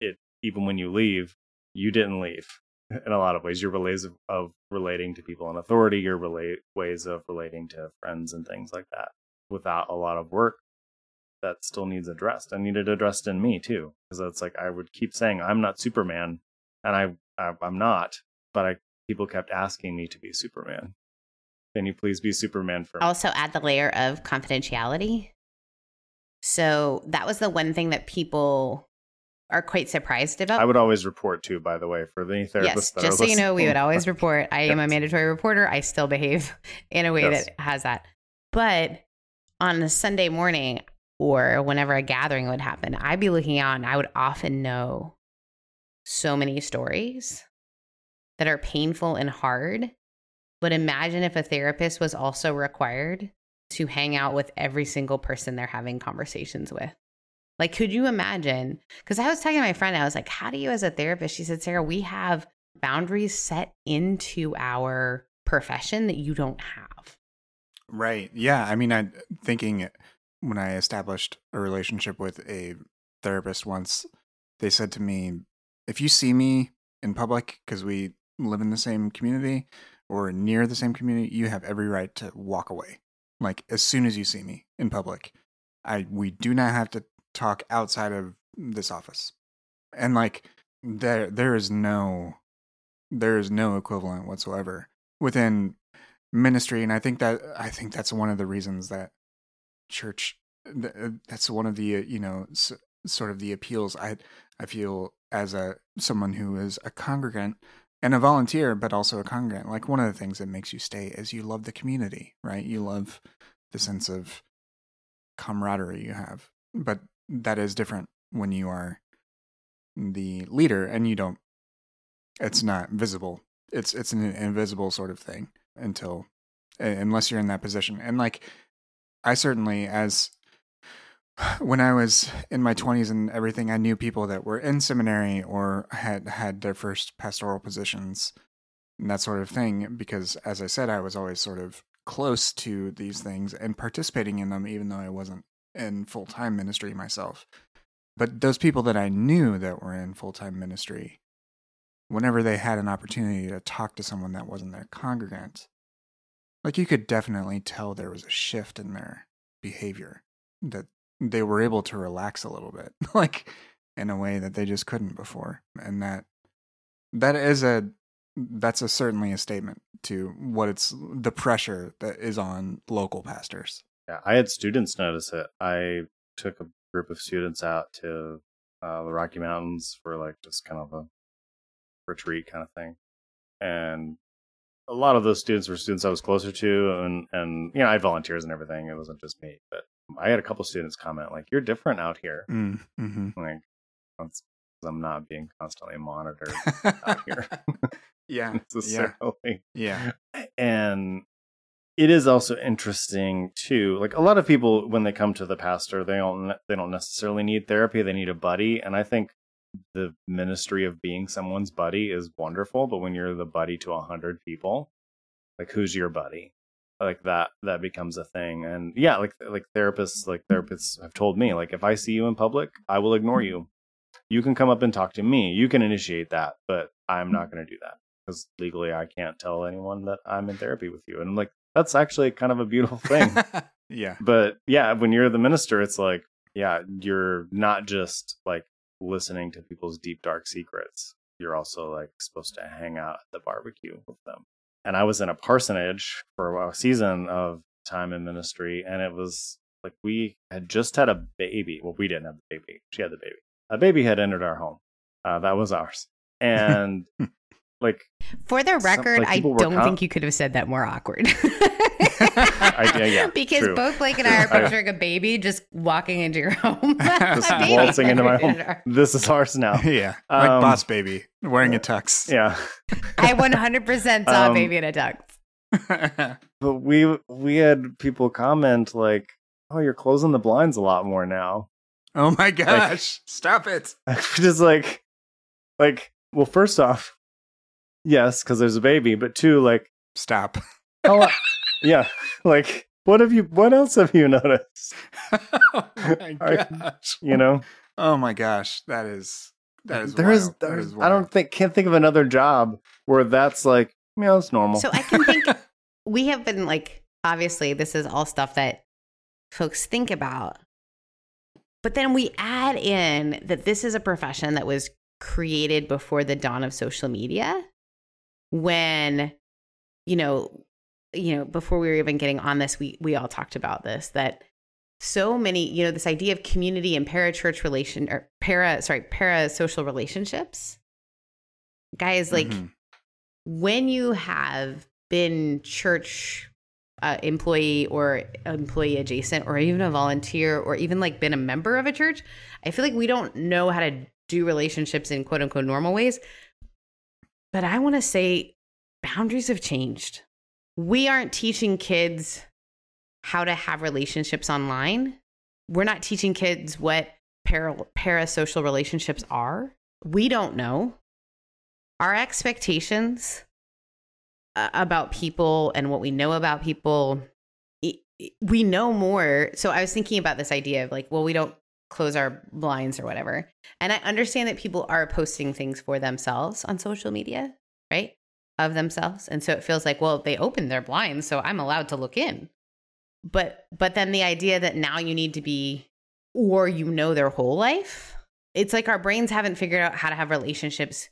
It even when you leave, you didn't leave. In a lot of ways, your ways of, of relating to people in authority, your relate ways of relating to friends and things like that, without a lot of work, that still needs addressed. I need it addressed in me too, because it's like I would keep saying I'm not Superman, and I, I am not, but I people kept asking me to be Superman. Can you please be Superman for me? Also, add the layer of confidentiality. So that was the one thing that people are quite surprised about. I would always report too, by the way, for the therapist. Yes, just so you know, we would always report. I yes. am a mandatory reporter. I still behave in a way yes. that has that. But on a Sunday morning, or whenever a gathering would happen, I'd be looking out and I would often know so many stories that are painful and hard. But imagine if a therapist was also required to hang out with every single person they're having conversations with. Like, could you imagine? Because I was talking to my friend, I was like, How do you, as a therapist? She said, Sarah, we have boundaries set into our profession that you don't have. Right. Yeah. I mean, I'm thinking when I established a relationship with a therapist once, they said to me, if you see me in public, because we live in the same community or near the same community, you have every right to walk away. Like as soon as you see me in public, I we do not have to talk outside of this office. And like there there is no there is no equivalent whatsoever within ministry and I think that I think that's one of the reasons that church uh, that's one of the uh, you know sort of the appeals i i feel as a someone who is a congregant and a volunteer but also a congregant. Like one of the things that makes you stay is you love the community right? You love the sense of camaraderie you have. But that is different when you are the leader and you don't it's not visible it's it's an invisible sort of thing until unless you're in that position and like I certainly, as when I was in my 20s and everything, I knew people that were in seminary or had had their first pastoral positions and that sort of thing. Because, as I said, I was always sort of close to these things and participating in them, even though I wasn't in full time ministry myself. But those people that I knew that were in full time ministry, whenever they had an opportunity to talk to someone that wasn't their congregant, like you could definitely tell there was a shift in their behavior that they were able to relax a little bit like in a way that they just couldn't before and that that is a that's a certainly a statement to what it's the pressure that is on local pastors. Yeah, I had students notice it. I took a group of students out to uh, the Rocky Mountains for like just kind of a retreat kind of thing, and a lot of those students were students I was closer to, and and you know I had volunteers and everything. It wasn't just me, but I had a couple students comment like, "You're different out here." Mm, hmm Like that's I'm not being constantly monitored out here yeah, yeah, yeah. And it is also interesting too. Like a lot of people, when they come to the pastor, they don't they don't necessarily need therapy. They need a buddy, and I think the ministry of being someone's buddy is wonderful. But when you're the buddy to a hundred people, like who's your buddy? Like that that becomes a thing. And yeah, like like therapists, like therapists have told me, like if I see you in public, I will ignore you. You can come up and talk to me. You can initiate that, but I'm not mm-hmm. going to do that because legally I can't tell anyone that I'm in therapy with you. And I'm like, that's actually kind of a beautiful thing. yeah. but yeah, when you're the minister, it's like, yeah, you're not just like listening to people's deep, dark secrets. You're also like supposed to hang out at the barbecue with them. And I was in a parsonage for a season of time in ministry, and it was like we had just had a baby. Well, we didn't have the baby, she had the baby. A baby had entered our home. Uh, that was ours. And like For the Some- record, like, I don't com- think you could have said that more awkward. I- yeah, yeah, because true. both Blake and I are picturing a baby just walking into your home. Just A waltzing into my home. our- This is ours now. yeah. Like Um, Boss Baby wearing a tux. Yeah. I 100% saw Um, a baby in a tux. But we we had people comment like, "Oh, you're closing the blinds a lot more now." oh my gosh. Stop it. Just like, like, well, first off, yes, because there's a baby, but two, like, Stop. Oh, how, yeah, like, what have you? What else have you noticed? oh my I- gosh. You know, Oh my gosh. That is that is there is, wild. That there's, is I don't think can't think of another job where that's like, you know, it's normal. So I can think we have been like, obviously, this is all stuff that folks think about. But then we add in that this is a profession that was created before the dawn of social media when you know you know before we were even getting on this we we all talked about this that so many you know this idea of community and parachurch relation or para sorry para social relationships guys like Mhm. when you have been church uh, employee or employee adjacent or even a volunteer or even like been a member of a church i feel like we don't know how to do relationships in quote unquote normal ways but i want to say boundaries have changed. We aren't teaching kids how to have relationships online. We're not teaching kids what para, parasocial relationships are. We don't know. Our expectations uh, about people and what we know about people we know more. So i was thinking about this idea of like well we don't close our blinds or whatever. And i understand that people are posting things for themselves on social media right of themselves. And so it feels like well they opened their blinds so i'm allowed to look in. But but then the idea that now you need to be or you know their whole life it's like our brains haven't figured out how to have relationships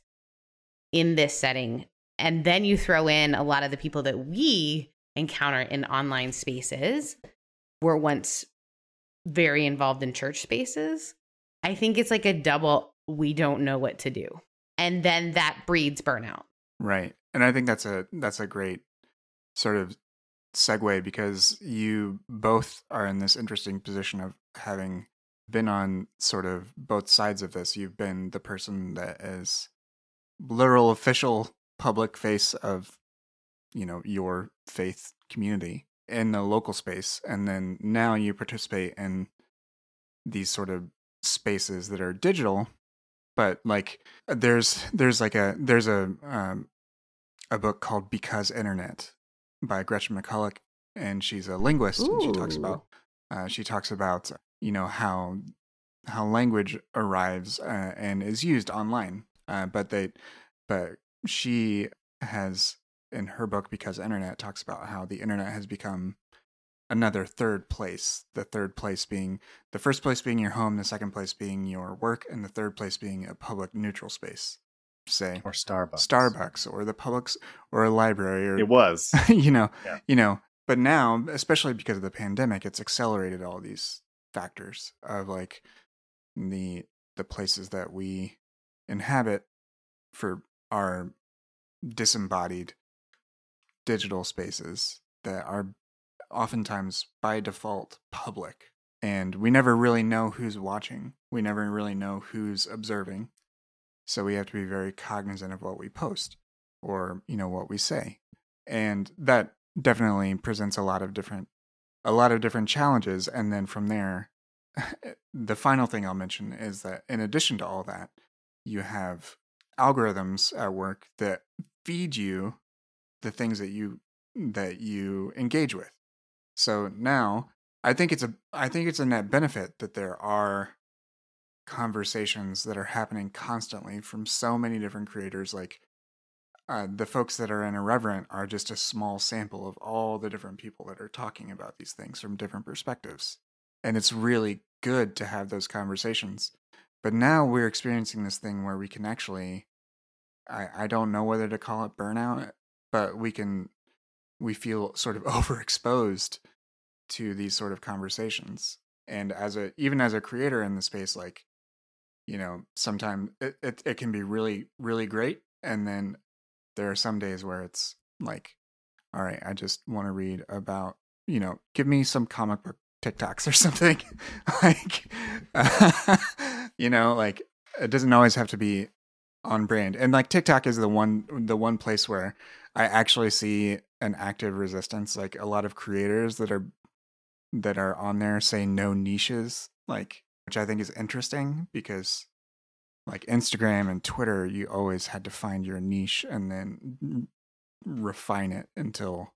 in this setting. And then you throw in a lot of the people that we encounter in online spaces were once very involved in church spaces i think it's like a double we don't know what to do and then that breeds burnout Right. And I think that's a that's a great sort of segue because you both are in this interesting position of having been on sort of both sides of this. You've been the person that is literal official public face of you know your faith community in the local space and then now you participate in these sort of spaces that are digital but like there's there's like a there's a um, a book called Because Internet by Gretchen McCulloch, and she's a linguist. And she talks about uh, she talks about you know how how language arrives uh, and is used online, uh, but they but she has in her book Because Internet talks about how the internet has become another third place the third place being the first place being your home the second place being your work and the third place being a public neutral space say or Starbucks, Starbucks, or the public's or a library, or it was, you know, Yeah. you know. But now, especially because of the pandemic, it's accelerated all these factors of like the the places that we inhabit for our disembodied digital spaces that are oftentimes by default public and we never really know who's watching. We never really know who's observing. So we have to be very cognizant of what we post or you know what we say. And that definitely presents a lot of different a lot of different challenges. And then from there the final thing i'll mention is that in addition to all that you have algorithms at work that feed you the things that you that you engage with. So now i think it's a i think it's a net benefit that there are conversations that are happening constantly from so many different creators like uh, the folks that are in irreverent are just a small sample of all the different people that are talking about these things from different perspectives. And it's really good to have those conversations. But now we're experiencing this thing where we can actually i i don't know whether to call it burnout but we can we feel sort of overexposed to these sort of conversations. And as a even as a creator in the space like you know sometimes it, it, it can be really really great. And then there are some days where it's like all right i just want to read about you know give me some comic book tiktoks or something. Like you know like it doesn't always have to be on brand. And like tiktok is the one the one place where i actually see an active resistance like a lot of creators that are that are on there say no niches like which i think is interesting because like instagram and twitter you always had to find your niche and then refine it until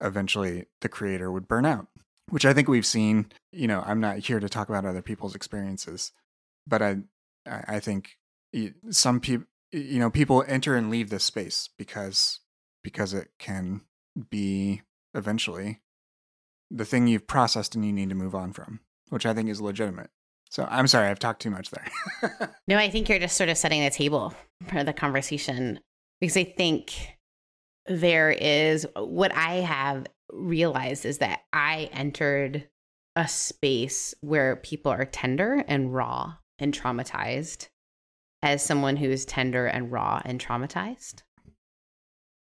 eventually the creator would burn out which i think we've seen you know i'm not here to talk about other people's experiences but i i think some people you know people enter and leave this space because because it can be eventually the thing you've processed and you need to move on from which i think is legitimate. So i'm sorry i've talked too much there. No i think you're just sort of setting the table for the conversation because i think there is what i have realized is that i entered a space where people are tender and raw and traumatized as someone who is tender and raw and traumatized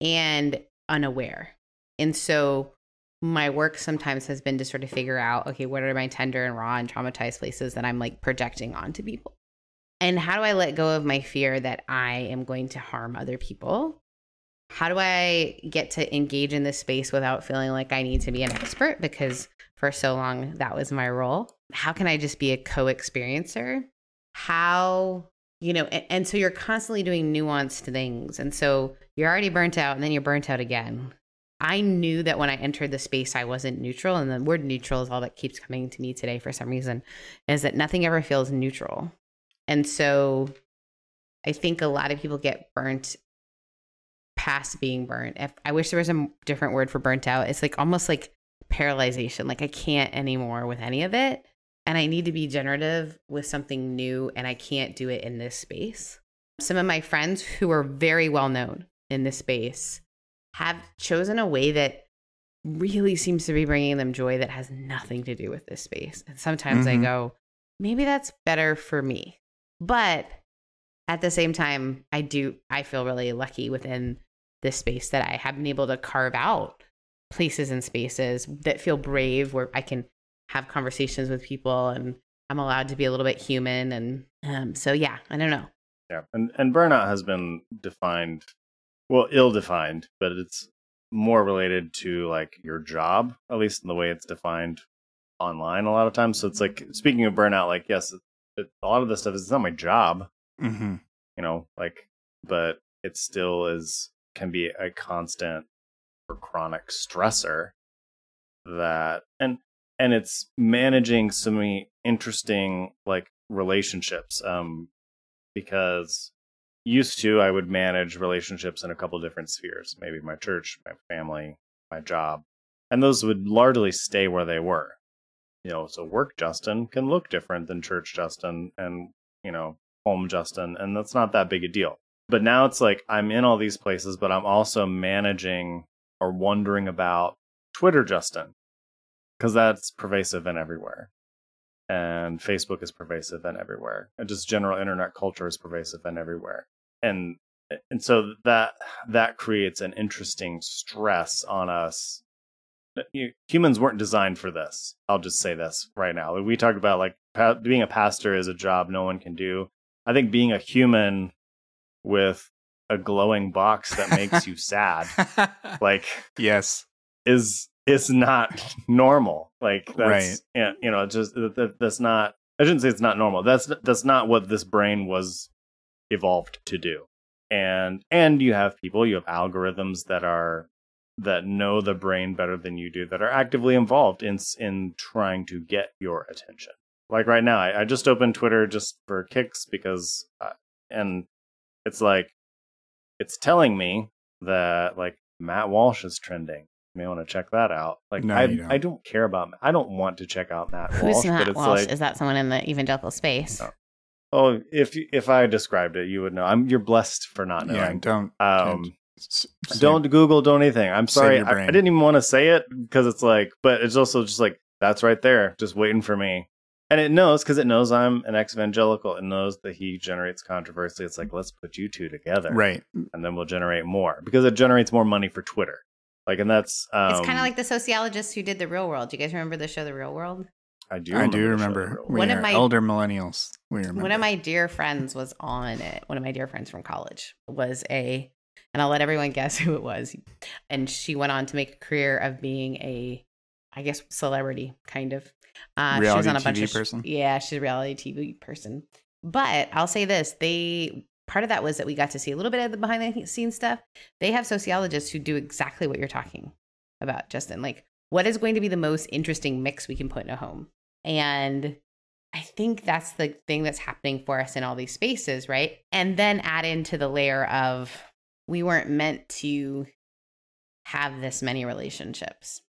and unaware. And so my work sometimes has been to sort of figure out okay, what are my tender and raw and traumatized places that I'm like projecting onto people? And how do I let go of my fear that I am going to harm other people? How do I get to engage in this space without feeling like I need to be an expert? Because for so long, that was my role. How can I just be a co experiencer? How you know and, and, so you're constantly doing nuanced things. And so you're already burnt out and then you're burnt out again. I knew that when i entered the space i wasn't neutral. And the word neutral is all that keeps coming to me today for some reason is that nothing ever feels neutral. And so i think a lot of people get burnt past being burnt. If i wish there was a different word for burnt out. It's like almost like paralyzation. Like i can't anymore with any of it and I need to be generative with something new, and I can't do it in this space. Some of my friends who are very well known in this space have chosen a way that really seems to be bringing them joy that has nothing to do with this space. And sometimes mm-hmm. I go, maybe that's better for me. But at the same time, I do, I feel really lucky within this space that I have been able to carve out places and spaces that feel brave where I can have conversations with people and I'm allowed to be a little bit human. And um, so, yeah, I don't know. Yeah. And, and burnout has been defined, well, ill defined, but it's more related to like your job, at least in the way it's defined online a lot of times. So it's like, speaking of burnout, like, yes, it, it, a lot of this stuff is not my job, mm-hmm. you know, like, but it still is, can be a constant or chronic stressor that, and and it's managing so many interesting like relationships um because used to i would manage relationships in a couple different spheres maybe my church my family my job and those would largely stay where they were you know so work justin can look different than church justin and you know home Justin, and that's not that big a deal. But now it's like I'm in all these places, but I'm also managing or wondering about Twitter Justin because that's pervasive and everywhere. And Facebook is pervasive and everywhere. And just general internet culture is pervasive and everywhere. And and so that that creates an interesting stress on us uh, humans weren't designed for this. I'll just say this right now. We talked about like pa- being a pastor is a job no one can do. I think being a human with a glowing box that makes you sad, like yes, is is not normal. Like that's right. you know, just that, that's not. I shouldn't say it's not normal. That's that's not what this brain was evolved to do. And and you have people, you have algorithms that are that know the brain better than you do that are actively involved in in trying to get your attention. Like right now, I, I just opened Twitter just for kicks because, uh, and it's like it's telling me that like Matt Walsh is trending. You may want to check that out. Like no, I, don't. I don't care about. I don't want to check out Matt Who's Walsh. Matt but it's Walsh? Like, is that someone in the evangelical space? No. Oh, if if I described it, you would know. I'm you're blessed for not knowing. Yeah, don't. Um, don't Google, don't anything. I'm sorry. I, I, didn't even want to say it because it's like, but it's also just like, that's right there, just waiting for me. And it knows because it knows I'm an ex evangelical. It knows that he generates controversy. It's like, let's put you two together. Right. And then we'll generate more because it generates more money for Twitter. Like, and that's. Um, it's kind of like the sociologists who did The Real World. Do you guys remember the show The Real World? I do. I do remember. We one of my elder millennials. We remember. One of my dear friends was on it. One of my dear friends from college was a and I'll let everyone guess who it was. And she went on to make a career of being a, I guess, celebrity kind of. Uh, reality she was on a TV bunch of person. Yeah, she's a reality TV person. But I'll say this: they part of that was that we got to see a little bit of the behind the scenes stuff. They have sociologists who do exactly what you're talking about, Justin. Like, what is going to be the most interesting mix we can put in a home? And I think that's the thing that's happening for us in all these spaces, right? And then add into the layer of we weren't meant to have this many relationships.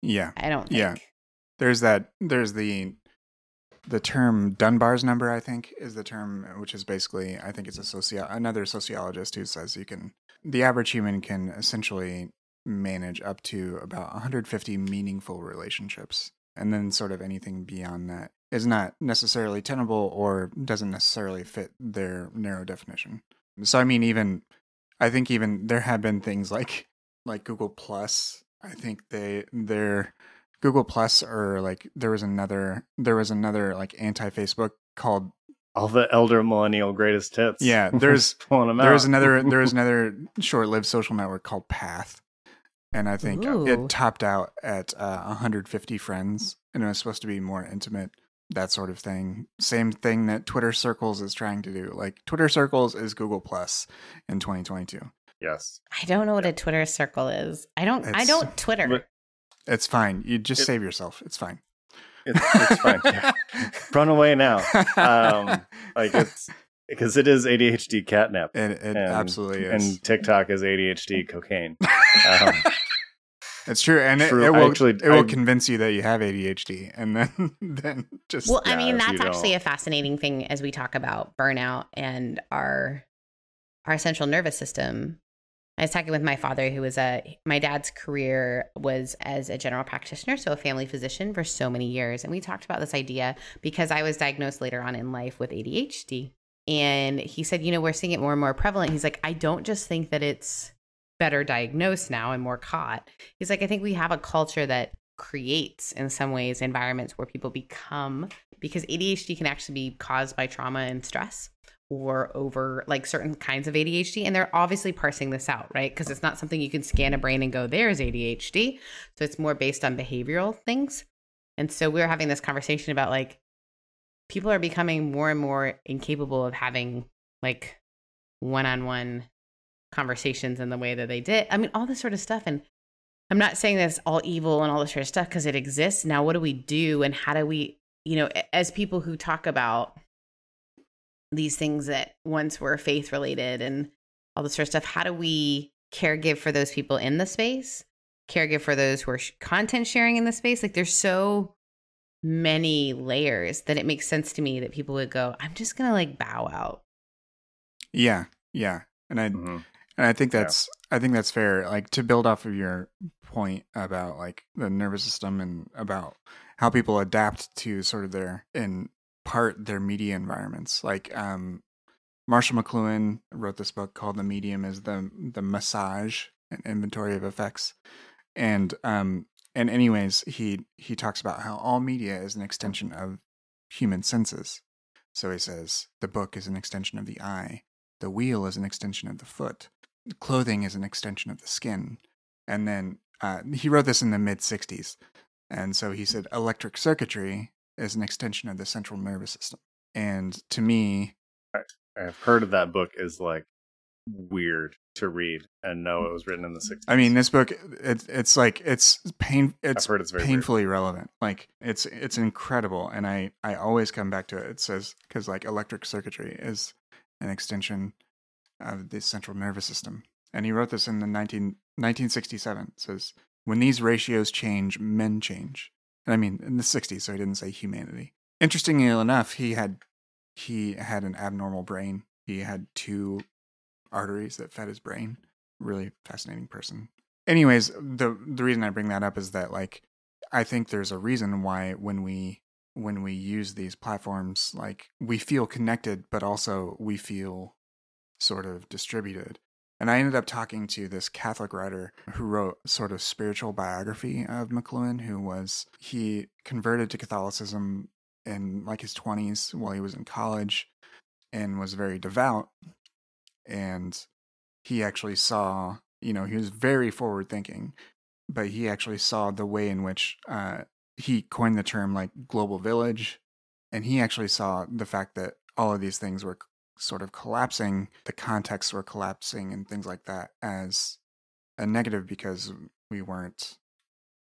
Yeah. I don't think. Yeah. There's that there's the the term Dunbar's number, I think, is the term which is basically I think it's a socio another sociologist who says you can the average human can essentially manage up to about 150 meaningful relationships. And then sort of anything beyond that is not necessarily tenable or doesn't necessarily fit their narrow definition. So I mean, even I think even there have been things like like Google Plus. I think they their Google Plus or like there was another there was another like anti Facebook called all the elder millennial greatest hits. Yeah, there's there was another there was another short lived social network called Path, and I think Ooh. it topped out at uh, 150 friends, and it was supposed to be more intimate that sort of thing. Same thing that Twitter Circles is trying to do. Like Twitter Circles is Google Plus in 2022. Yes. I don't know what a Twitter circle is. I don't. It's, I don't Twitter. It's fine. You just it, save yourself. It's fine. It's, it's fine. Run away now. Um, like it's because it is ADHD catnip. It, it and, absolutely is. And TikTok is ADHD cocaine. Um, it's true, and it, it, will actually it will I, convince you that you have ADHD, and then then just well, yeah, I mean that's actually don't. a fascinating thing as we talk about burnout and our our central nervous system. I was talking with my father, who was a my dad's career was as a general practitioner, so a family physician for so many years, and we talked about this idea because I was diagnosed later on in life with ADHD, and he said, you know, we're seeing it more and more prevalent. He's like, I don't just think that it's better diagnosed now and more caught. He's like, I think we have a culture that creates, in some ways, environments where people become, because ADHD can actually be caused by trauma and stress or over like certain kinds of ADHD. And they're obviously parsing this out, right? Because it's not something you can scan a brain and go, there's ADHD. So it's more based on behavioral things. And so we were having this conversation about like, people are becoming more and more incapable of having like one on one conversations in the way that they did. I mean, all this sort of stuff. And I'm not saying that's all evil and all this sort of stuff because it exists. Now, what do we do? And how do we, you know, as people who talk about these things that once were faith related and all this sort of stuff, how do we caregive for those people in the space? Caregive for those who are content sharing in the space? Like, there's so many layers that it makes sense to me that people would go, I'm just gonna like bow out. Yeah, yeah, and I mm-hmm. and I think that's yeah. I think that's fair. Like to build off of your point about like the nervous system and about how people adapt to sort of their in part their media environments. Like um, Marshall McLuhan wrote this book called "The Medium is the the Massage: An Inventory of Effects," and um, and anyways, he he talks about how all media is an extension of human senses. So he says the book is an extension of the eye, the wheel is an extension of the foot, clothing is an extension of the skin, and then uh, he wrote this in the mid '60s, and so he said electric circuitry is an extension of the central nervous system. And to me, I've heard of that book is like weird to read and know mm. it was written in the 60s. I mean, this book it's it's like it's pain it's, it's painfully weird. relevant. Like it's it's incredible and I I always come back to it. It says cuz like electric circuitry is an extension of the central nervous system. And he wrote this in the 19, 1967. It says when these ratios change, men change. And I mean in the 60s, so he didn't say humanity. Interestingly enough, he had he had an abnormal brain. He had two arteries that fed his brain. Really fascinating person. Anyways, the the reason I bring that up is that like I think there's a reason why when we when we use these platforms like we feel connected but also we feel sort of distributed. And I ended up talking to this Catholic writer who wrote sort of spiritual biography of McLuhan, who was he converted to Catholicism in like his 20s while he was in college and was very devout. And he actually saw you know he was very forward thinking but he actually saw the way in which uh, he coined the term like global village. And he actually saw the fact that all of these things were sort of collapsing the contexts were collapsing and things like that as a negative because we weren't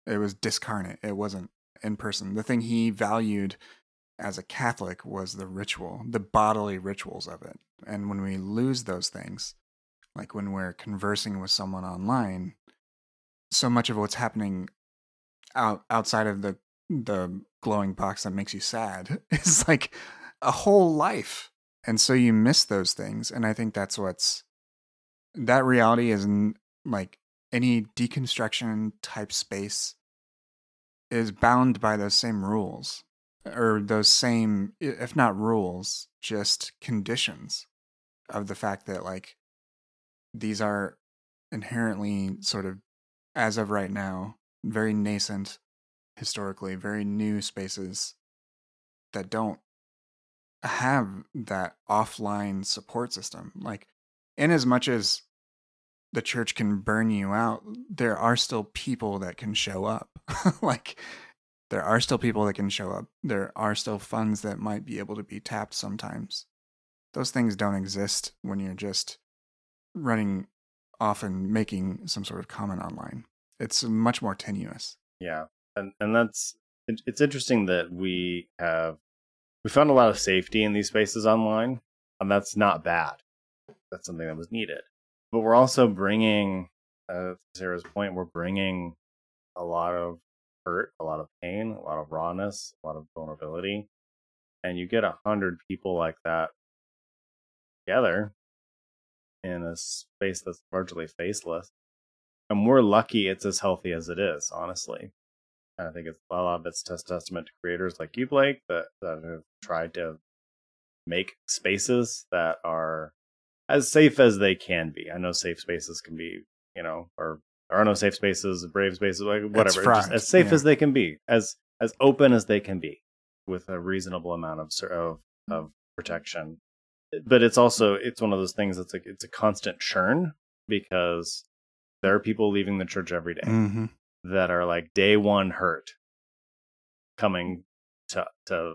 it was discarnate it wasn't in person the thing he valued as a Catholic was the ritual, the bodily rituals of it. And when we lose those things, like when we're conversing with someone online, so much of what's happening out outside of the the glowing box that makes you sad is like a whole life. And so you miss those things. And I think that's what's that reality is like any deconstruction type space is bound by those same rules or those same if not rules just conditions of the fact that like these are inherently sort of as of right now very nascent historically very new spaces that don't have that offline support system like in as much as the church can burn you out there are still people that can show up like there are still people that can show up. There are still funds that might be able to be tapped sometimes. Those things don't exist when you're just running off and making some sort of comment online. It's much more tenuous. Yeah. And and that's it's interesting that we have we found a lot of safety in these spaces online, and that's not bad. That's something that was needed. But we're also bringing, uh, Sarah's point, we're bringing a lot of hurt, a lot of pain, a lot of rawness, a lot of vulnerability. And you get a hundred people like that together in a space that's largely faceless. And we're lucky it's as healthy as it is, honestly. I think it's a lot of it's testament to creators like you, Blake, that, that have tried to make spaces that are as safe as they can be. I know safe spaces can be, you know, or there are no safe spaces, brave spaces, like whatever, just as safe yeah. as they can be, as as open as they can be, with a reasonable amount of of of protection. But it's also it's one of those things that's like it's a constant churn because there are people leaving the church every day mm-hmm. That are like day one hurt coming to to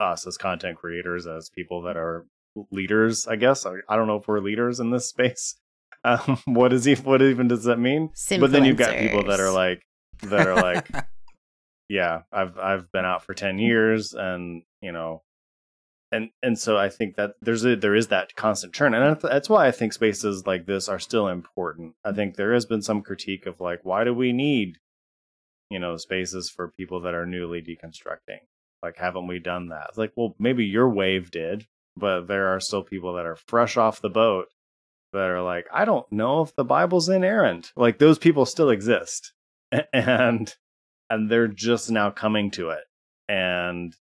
us as content creators as people that are leaders i guess I, I don't know if we're leaders in this space um, what is he? What even does that mean? But then you've got people that are like that are like, yeah, I've I've been out for ten years, and you know, and and so I think that there's a there is that constant churn, and that's why I think spaces like this are still important. I think there has been some critique of like, why do we need, you know, spaces for people that are newly deconstructing? Like, haven't we done that? Like, well, maybe your wave did, but there are still people that are fresh off the boat that are like, I don't know if the Bible's inerrant. Like those people still exist. And and they're just now coming to it. And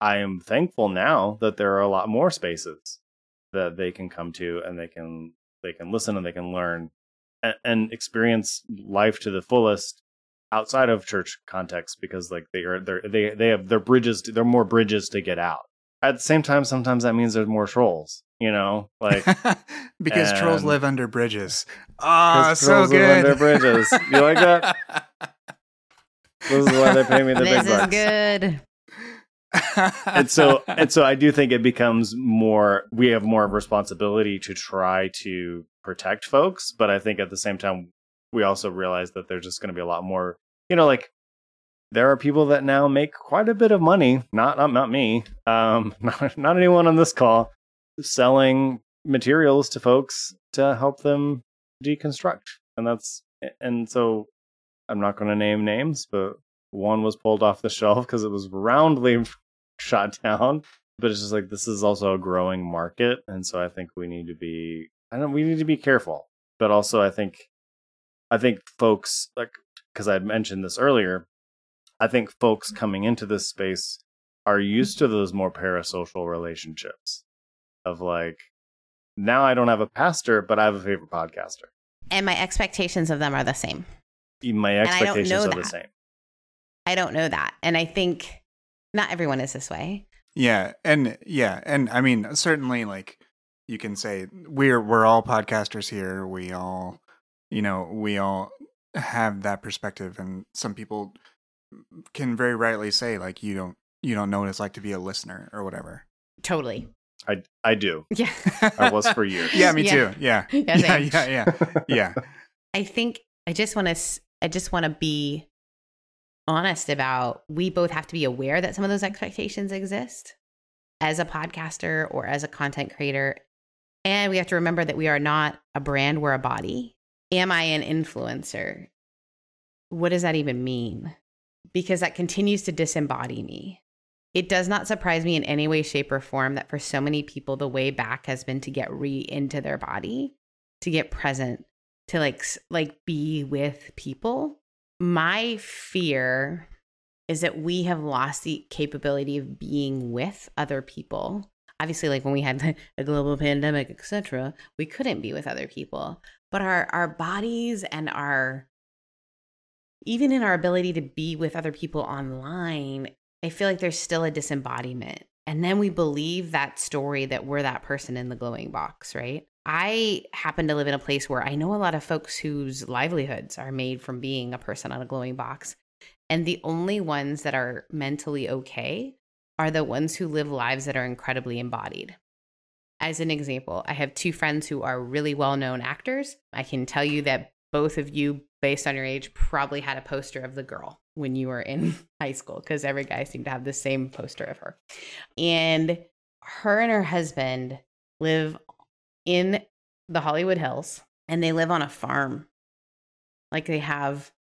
I am thankful now that there are a lot more spaces that they can come to and they can they can listen and they can learn and, and experience life to the fullest outside of church context because like they are they they they have their bridges to, they're more bridges to get out. At the same time sometimes that means there's more trolls you know? Like because and, trolls live under bridges. Ah oh, so good. under bridges. You like that? This is why they pay me the this big bucks. is good. And so and so I do think it becomes more we have more of a responsibility to try to protect folks, but I think at the same time we also realize that there's just going to be a lot more, you know, like there are people that now make quite a bit of money, not not, not me, um not, not anyone on this call selling materials to folks to help them deconstruct. And that's and so I'm not going to name names, but one was pulled off the shelf because it was roundly shot down. But it's just like this is also a growing market, and so I think we need to be. I don't. We need to be careful, but also I think, I think folks like because I mentioned this earlier. I think folks mm-hmm. coming into this space are used to those more parasocial relationships of like now I don't have a pastor, but I have a favorite podcaster. And my expectations of them are the same. My expectations are that. the same. I don't know that. And I think not everyone is this way. Yeah. And yeah. And I mean, certainly like you can say we're we're all podcasters here. We all you know, we all have that perspective and some people can very rightly say like you don't you don't know what it's like to be a listener or whatever. Totally. I I do. Yeah. I was for years. Yeah, me yeah. too. Yeah. Yeah, yeah, yeah, yeah. yeah. I think I just want to I just want to be honest about we both have to be aware that some of those expectations exist as a podcaster or as a content creator. And we have to remember that we are not a brand, we're a body. Am I an influencer? What does that even mean? Because that continues to disembody me. It does not surprise me in any way, shape, or form that for so many people, the way back has been to get re into their body, to get present, to like like be with people my fear is that we have lost the capability of being with other people obviously like when we had a global pandemic etc we couldn't be with other people but our our bodies and our even in our ability to be with other people online i feel like there's still a disembodiment and then we believe that story that we're that person in the glowing box right I happen to live in a place where I know a lot of folks whose livelihoods are made from being a person on a glowing box. And the only ones that are mentally okay are the ones who live lives that are incredibly embodied. As an example, I have two friends who are really well known actors. I can tell you that both of you, based on your age, probably had a poster of the girl when you were in high school because every guy seemed to have the same poster of her. And her and her husband live in the Hollywood Hills and they live on a farm. Like they have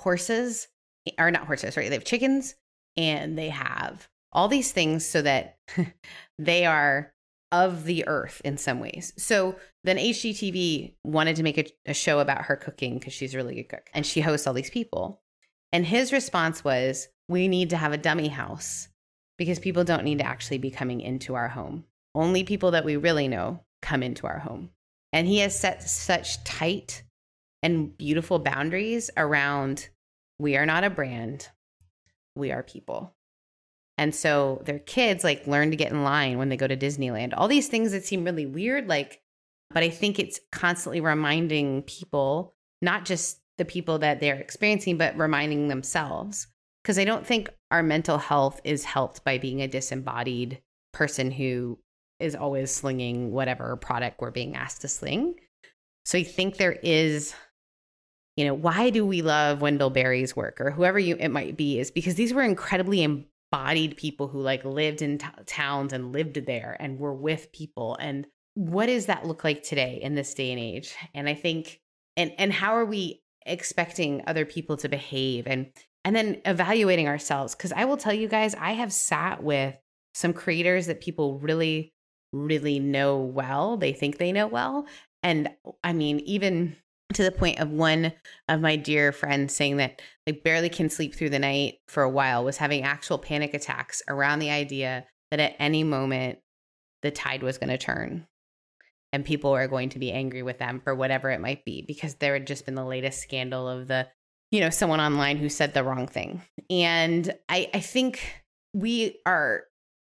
horses, eh, or not horses, right? They have chickens and they have all these things so that they are of the earth in some ways. So then HGTV wanted to make a, a show about her cooking because she's a really good cook and she hosts all these people. And his response was, We need to have a dummy house because people don't need to actually be coming into our home. Only people that we really know come into our home. And he has set such tight and beautiful boundaries around we are not a brand, we are people. And so their kids like learn to get in line when they go to Disneyland. All these things that seem really weird, like, but I think it's constantly reminding people, not just the people that they're experiencing, but reminding themselves. Because I don't think our mental health is helped by being a disembodied person who is always slinging whatever product we're being asked to sling. So I think there is, you know, why do we love Wendell Berry's work or whoever you it might be is because these were incredibly embodied people who like lived in t- towns and lived there and were with people and what does that look like today in this day and age? And I think and and how are we expecting other people to behave and and then evaluating ourselves. Cause I will tell you guys, I have sat with some creators that people really, really know well. They think they know well. And I mean, even to the point of one of my dear friends saying that like barely can sleep through the night for a while was having actual panic attacks around the idea that at any moment the tide was going to turn and people are going to be angry with them for whatever it might be because there had just been the latest scandal of the you know someone online who said the wrong thing. And i i think we are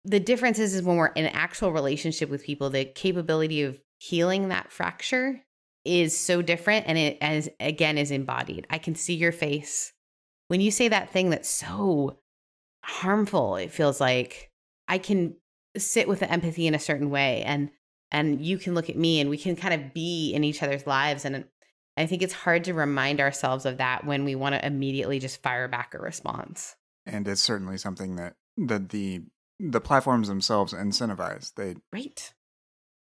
the difference is, is when we're in actual relationship with people the capability of healing that fracture is so different and it as again is embodied. I can see your face. When you say that thing that's so harmful it feels like i can sit with the empathy in a certain way and and you can look at me and we can kind of be in each other's lives. And i think it's hard to remind ourselves of that when we want to immediately just fire back a response. And it's certainly something that that the the platforms themselves incentivize. They right.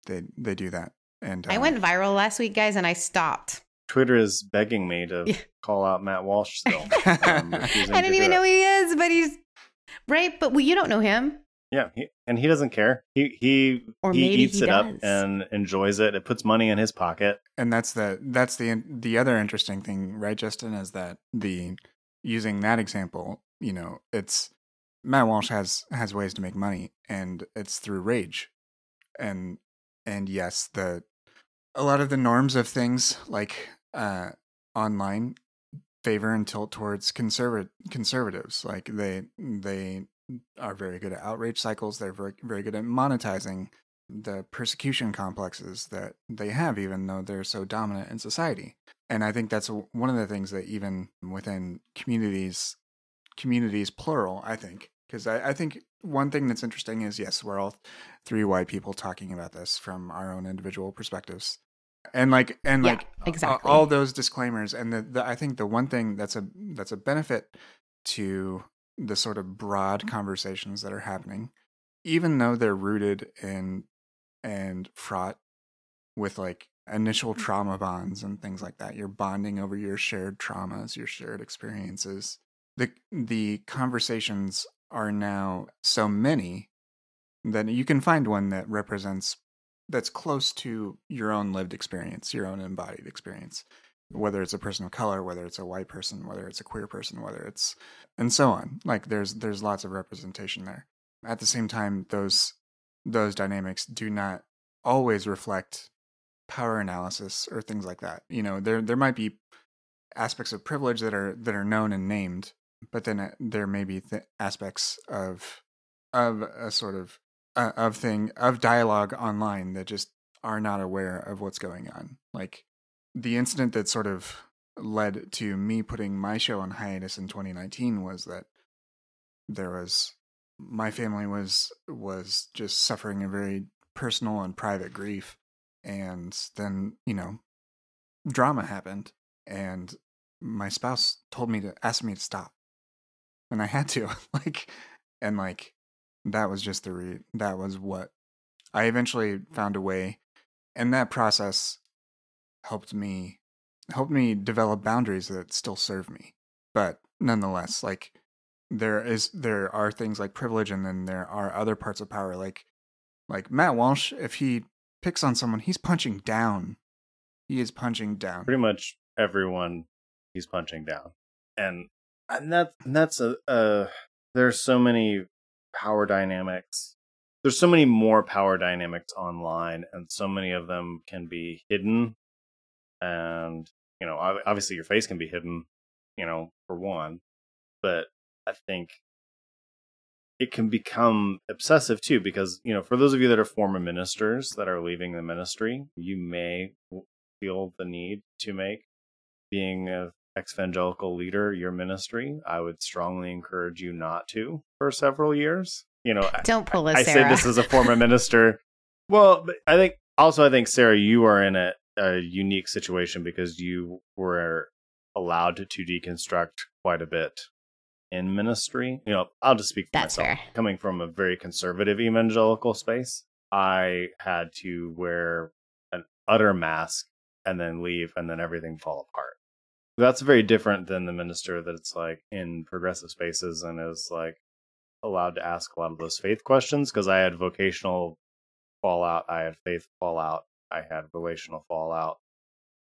they they do that and uh, i went viral last week guys and i stopped twitter is begging me to yeah. call out matt walsh still um, i didn't even know who he is but he's right but well, you don't know him yeah, he, and he doesn't care. He he or he eats he it does. up and enjoys it. It puts money in his pocket. And that's the that's the the other interesting thing, right, Justin, is that the using that example, you know, it's Matt Walsh has has ways to make money, and it's through rage, and and yes, the a lot of the norms of things like uh, online favor and tilt towards conservative conservatives. Like they they are very good at outrage cycles. They're very, very good at monetizing the persecution complexes that they have, even though they're so dominant in society. And I think that's one of the things that even within communities, communities plural, I think, because I, I think one thing that's interesting is yes, we're all three white people talking about this from our own individual perspectives. And like and yeah, like exactly. all those disclaimers and the, the I think the one thing that's a that's a benefit to the sort of broad mm-hmm. conversations that are happening, even though they're rooted in and fraught with like initial mm-hmm. trauma bonds and things like that. You're bonding over your shared traumas, your shared experiences. The the conversations are now so many that you can find one that represents that's close to your own lived experience, your own embodied experience whether it's a person of color, whether it's a white person, whether it's a queer person, whether it's and so on. Like there's there's lots of representation there. At the same time, those those dynamics do not always reflect power analysis or things like that. You know, there there might be aspects of privilege that are that are known and named, but then uh, there may be th- aspects of of a sort of uh, of thing of dialogue online that just are not aware of what's going on. Like the incident that sort of led to me putting my show on hiatus in 2019 was that there was my family was was just suffering a very personal and private grief and then you know drama happened and my spouse told me to ask me to stop and i had to like and like that was just the re- that was what i eventually mm-hmm. found a way and that process helped me helped me develop boundaries that still serve me. But nonetheless, like there is there are things like privilege and then there are other parts of power like like Matt Walsh if he picks on someone he's punching down. He is punching down. Pretty much everyone he's punching down. And and that and that's a uh there's so many power dynamics. There's so many more power dynamics online and so many of them can be hidden and you know obviously your face can be hidden you know for one but i think it can become obsessive too because you know for those of you that are former ministers that are leaving the ministry you may feel the need to make being a evangelical leader your ministry i would strongly encourage you not to for several years you know don't pull us i, I say this as a former minister well i think also i think sarah you are in a a unique situation because you were allowed to, to deconstruct quite a bit in ministry. You know, I'll just speak for That's myself. Fair. Coming from a very conservative evangelical space, I had to wear an utter mask and then leave and then everything fall apart. That's very different than the minister that's like in progressive spaces and is like allowed to ask a lot of those faith questions because I had vocational fallout, I had faith fallout, I had relational fallout,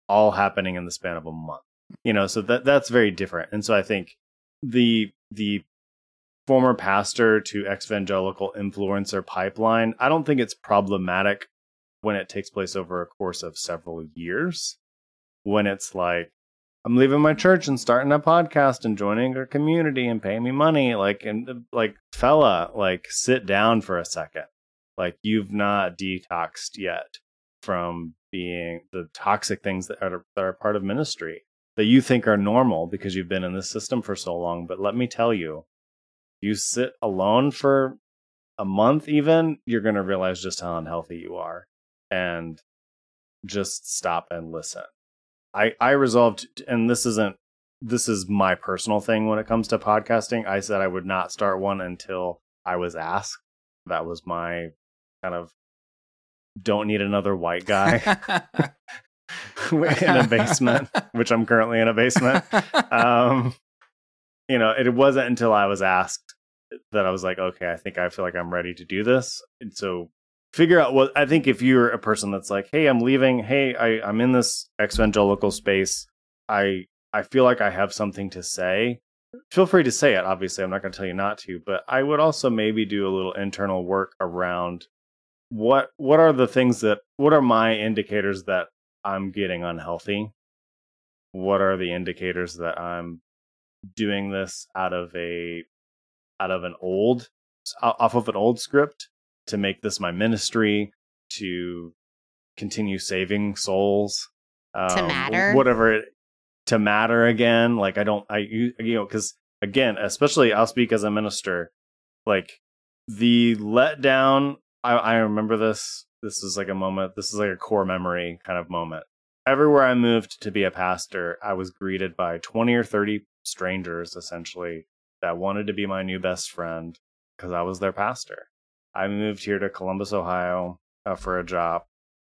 all happening in the span of a month. You know, so that that's very different. And so I think the the former pastor to evangelical influencer pipeline, I don't think it's problematic when it takes place over a course of several years. When it's like, I'm leaving my church and starting a podcast and joining a community and paying me money. Like, and like, fella, like, sit down for a second. Like, you've not detoxed yet from being the toxic things that are, that are part of ministry that you think are normal because you've been in this system for so long. But let me tell you, you sit alone for a month, even, you're going to realize just how unhealthy you are and just stop and listen. I, I resolved, and this isn't, this is my personal thing when it comes to podcasting. I said I would not start one until I was asked. That was my kind of don't need another white guy in a basement, which I'm currently in a basement. Um, you know, it wasn't until I was asked that I was like, okay, I think I feel like I'm ready to do this. And so figure out what I think if you're a person that's like, hey, I'm leaving, hey, I, I'm in this evangelical space. I I feel like I have something to say. Feel free to say it. Obviously, I'm not going to tell you not to, but I would also maybe do a little internal work around what what are the things that what are my indicators that I'm getting unhealthy? What are the indicators that I'm doing this out of a out of an old off of an old script to make this my ministry to continue saving souls um, to matter? whatever it to matter again like i don't i you, you know because again especially i'll speak as a minister like the letdown I, I remember this this is like a moment this is like a core memory kind of moment. Everywhere i moved to be a pastor i was greeted by 20 or 30 strangers essentially that wanted to be my new best friend because i was their pastor I moved here to Columbus, Ohio uh, for a job,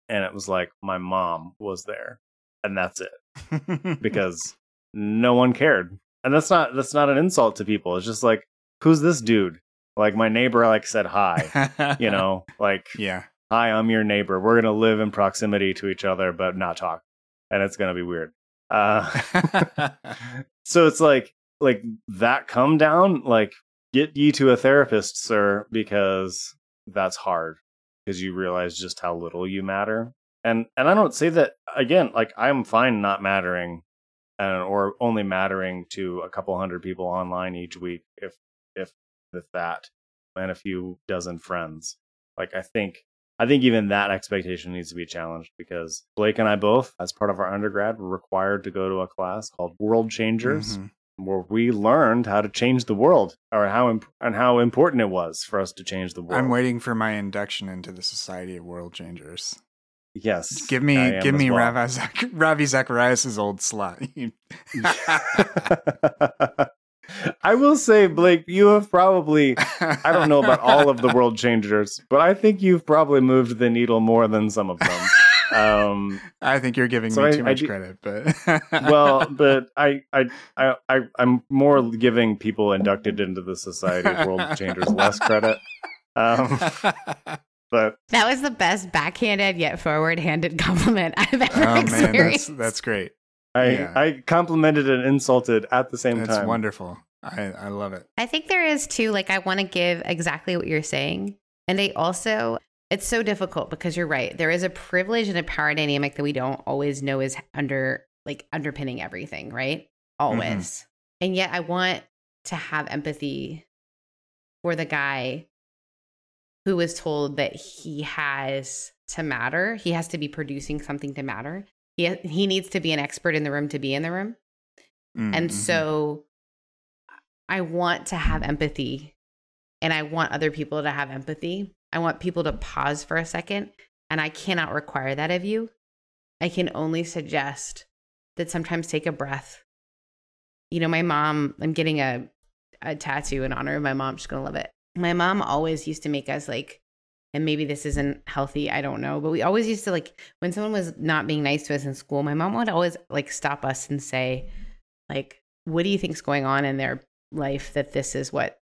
and it was like my mom was there, and that's it because no one cared. And that's not that's not an insult to people. It's just like who's this dude? Like my neighbor like said hi, you know, like yeah, hi, I'm your neighbor. We're gonna live in proximity to each other, but not talk, and it's gonna be weird. Uh, so it's like like that come down like get ye to a therapist, sir, because that's hard because you realize just how little you matter. And and I don't say that again, like I'm fine not mattering and or only mattering to a couple hundred people online each week if if with that and a few dozen friends. Like I think I think even that expectation needs to be challenged because Blake and I both, as part of our undergrad, were required to go to a class called World Changers, mm-hmm where we learned how to change the world or how imp- and how important it was for us to change the world. I'm waiting for my induction into the Society of World Changers. Yes. Give me give me well. Ravi, Zach- Ravi Zacharias' old slot. I will say, Blake, you have probably, I don't know about all of the world changers, but I think you've probably moved the needle more than some of them. Um, I think you're giving so me I, too much do, credit, but well, but I, I, I, I, I'm more giving people inducted into the Society of World Changers less credit. Um, but that was the best backhanded yet forward-handed compliment I've ever oh, experienced. Man, that's, that's great. I, yeah. I complimented and insulted at the same that's time. It's wonderful. I, I love it. I think there is too. Like, I want to give exactly what you're saying, and I also it's so difficult because you're right. There is a privilege and a power dynamic that we don't always know is under like underpinning everything, right? Always. Mm-hmm. And yet I want to have empathy for the guy who was told that he has to matter. He has to be producing something to matter. He he needs to be an expert in the room to be in the room. Mm-hmm. And so I want to have empathy and I want other people to have empathy I want people to pause for a second, and I cannot require that of you. I can only suggest that sometimes take a breath. You know, my mom, I'm getting a, a tattoo in honor of my mom. She's going to love it. My mom always used to make us like and maybe this isn't healthy i don't know but we always used to like when someone was not being nice to us in school my mom would always like stop us and say like what do you think's going on in their life that this is what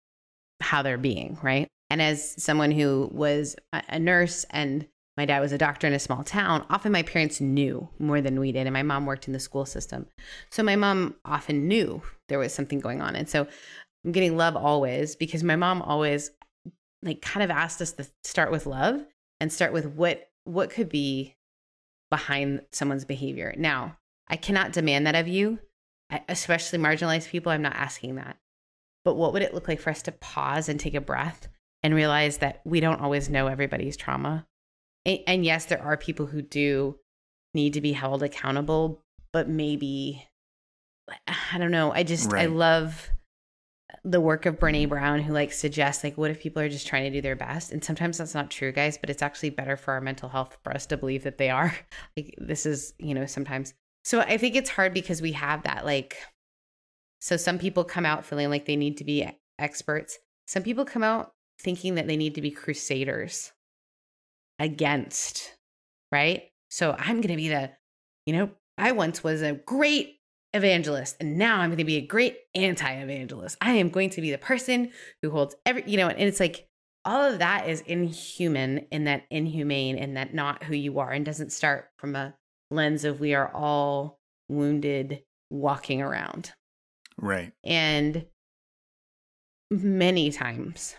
how they're being right and as someone who was a nurse and my dad was a doctor in a small town often my parents knew more than we did and my mom worked in the school system so my mom often knew there was something going on and so i'm getting love always because my mom always like kind of asked us to start with love and start with what what could be behind someone's behavior. Now, I cannot demand that of you, especially marginalized people. I'm not asking that. But what would it look like for us to pause and take a breath and realize that we don't always know everybody's trauma? And, and yes, there are people who do need to be held accountable, but maybe I don't know. I just right. I love the work of Brene Brown, who like suggests like, what if people are just trying to do their best? And sometimes that's not true, guys. But it's actually better for our mental health for us to believe that they are. Like this is, you know, sometimes. So I think it's hard because we have that like. So some people come out feeling like they need to be experts. Some people come out thinking that they need to be crusaders against, right? So I'm going to be the, you know, I once was a great evangelist and now i'm going to be a great anti-evangelist. I am going to be the person who holds every you know and it's like all of that is inhuman and that inhumane and that not who you are and doesn't start from a lens of we are all wounded walking around. Right. And many times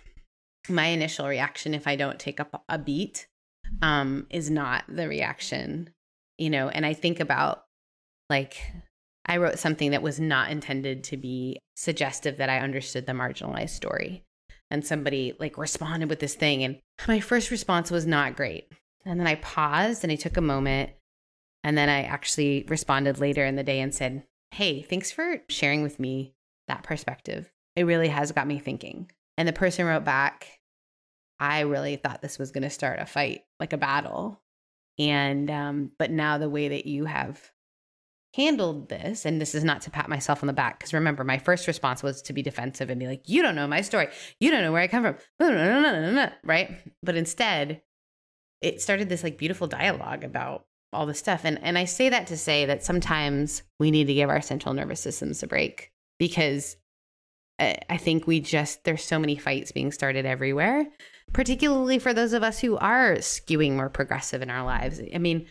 my initial reaction if i don't take up a beat um is not the reaction you know and i think about like I wrote something that was not intended to be suggestive that I understood the marginalized story. And somebody like responded with this thing. And my first response was not great. And then I paused and I took a moment. And then I actually responded later in the day and said, Hey, thanks for sharing with me that perspective. It really has got me thinking. And the person wrote back, I really thought this was going to start a fight, like a battle. And, um, but now the way that you have handled this, and this is not to pat myself on the back, because remember, my first response was to be defensive and be like, you don't know my story. You don't know where I come from. Right. But instead, it started this like beautiful dialogue about all this stuff. And, and I say that to say that sometimes we need to give our central nervous systems a break because I think we just, there's so many fights being started everywhere, particularly for those of us who are skewing more progressive in our lives. I mean,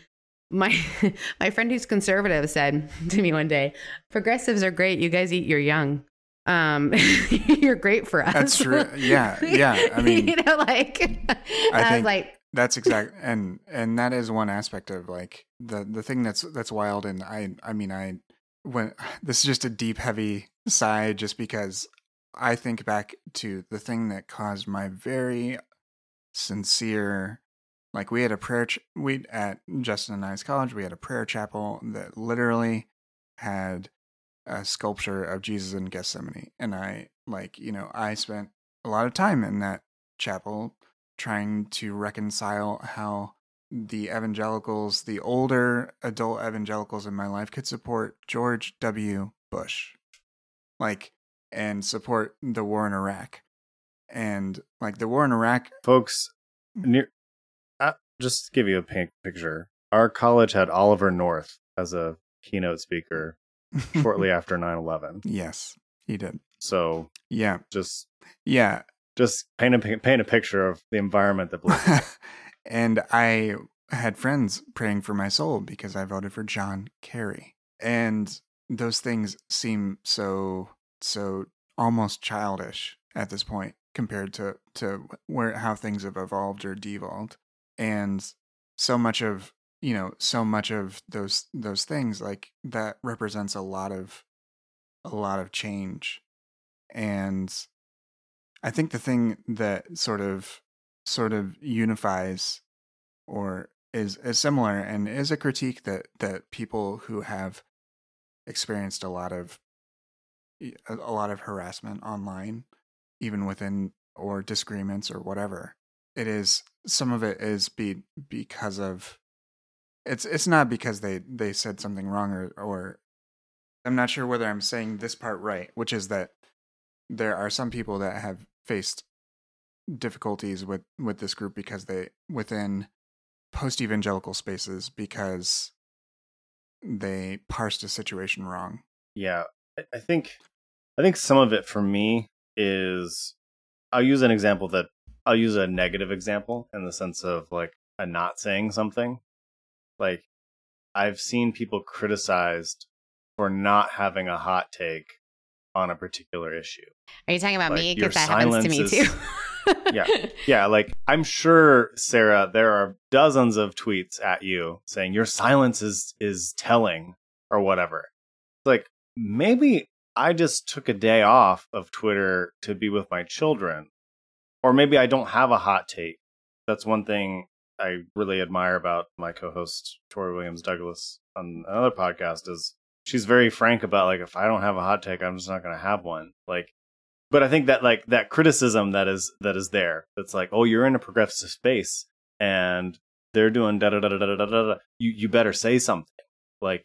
my my friend who's conservative said to me one day, "Progressives are great. You guys eat your young. Um, you're great for us." That's true. Yeah, yeah. I mean, you know, like I, I was like, that's exact, and and that is one aspect of like the the thing that's that's wild. And I I mean I when this is just a deep heavy sigh, just because I think back to the thing that caused my very sincere like we had a prayer ch- we at Justin and I's college, we had a prayer chapel that literally had a sculpture of Jesus in Gethsemane. And I like, you know, I spent a lot of time in that chapel trying to reconcile how the evangelicals, the older adult evangelicals in my life could support George W. Bush. Like and support the war in Iraq. And like the war in Iraq folks mm. near uh, just to give you a pink picture, our college had Oliver North as a keynote speaker shortly after 9-11. Yes, he did. So yeah, just yeah, just paint a paint a picture of the environment that. and I had friends praying for my soul because I voted for John Kerry, and those things seem so so almost childish at this point compared to to where how things have evolved or devolved. And so much of you know so much of those those things like that represents a lot of a lot of change. And i think the thing that sort of sort of unifies or is is similar and is a critique that that people who have experienced a lot of a lot of harassment online even within or disagreements or whatever it is some of it is be because of it's it's not because they they said something wrong or or I'm not sure whether I'm saying this part right, which is that there are some people that have faced difficulties with with this group because they within post evangelical spaces because they parsed a situation wrong. Yeah, I think I think some of it for me is I'll use an example that I'll use a negative example in the sense of like a not saying something. Like I've seen people criticized for not having a hot take on a particular issue. Are you talking about like, me? Because that happens to me is, too. yeah. Yeah. Like, I'm sure, Sarah, there are dozens of tweets at you saying your silence is, is telling or whatever. Like, maybe I just took a day off of Twitter to be with my children. Or maybe I don't have a hot take. That's one thing I really admire about my co-host Tori Williams Douglas on another podcast is she's very frank about like if I don't have a hot take, I'm just not going to have one. Like but I think that like that criticism that is that is there. That's like, oh, you're in a progressive space and they're doing da da da da da da da. You you better say something. Like,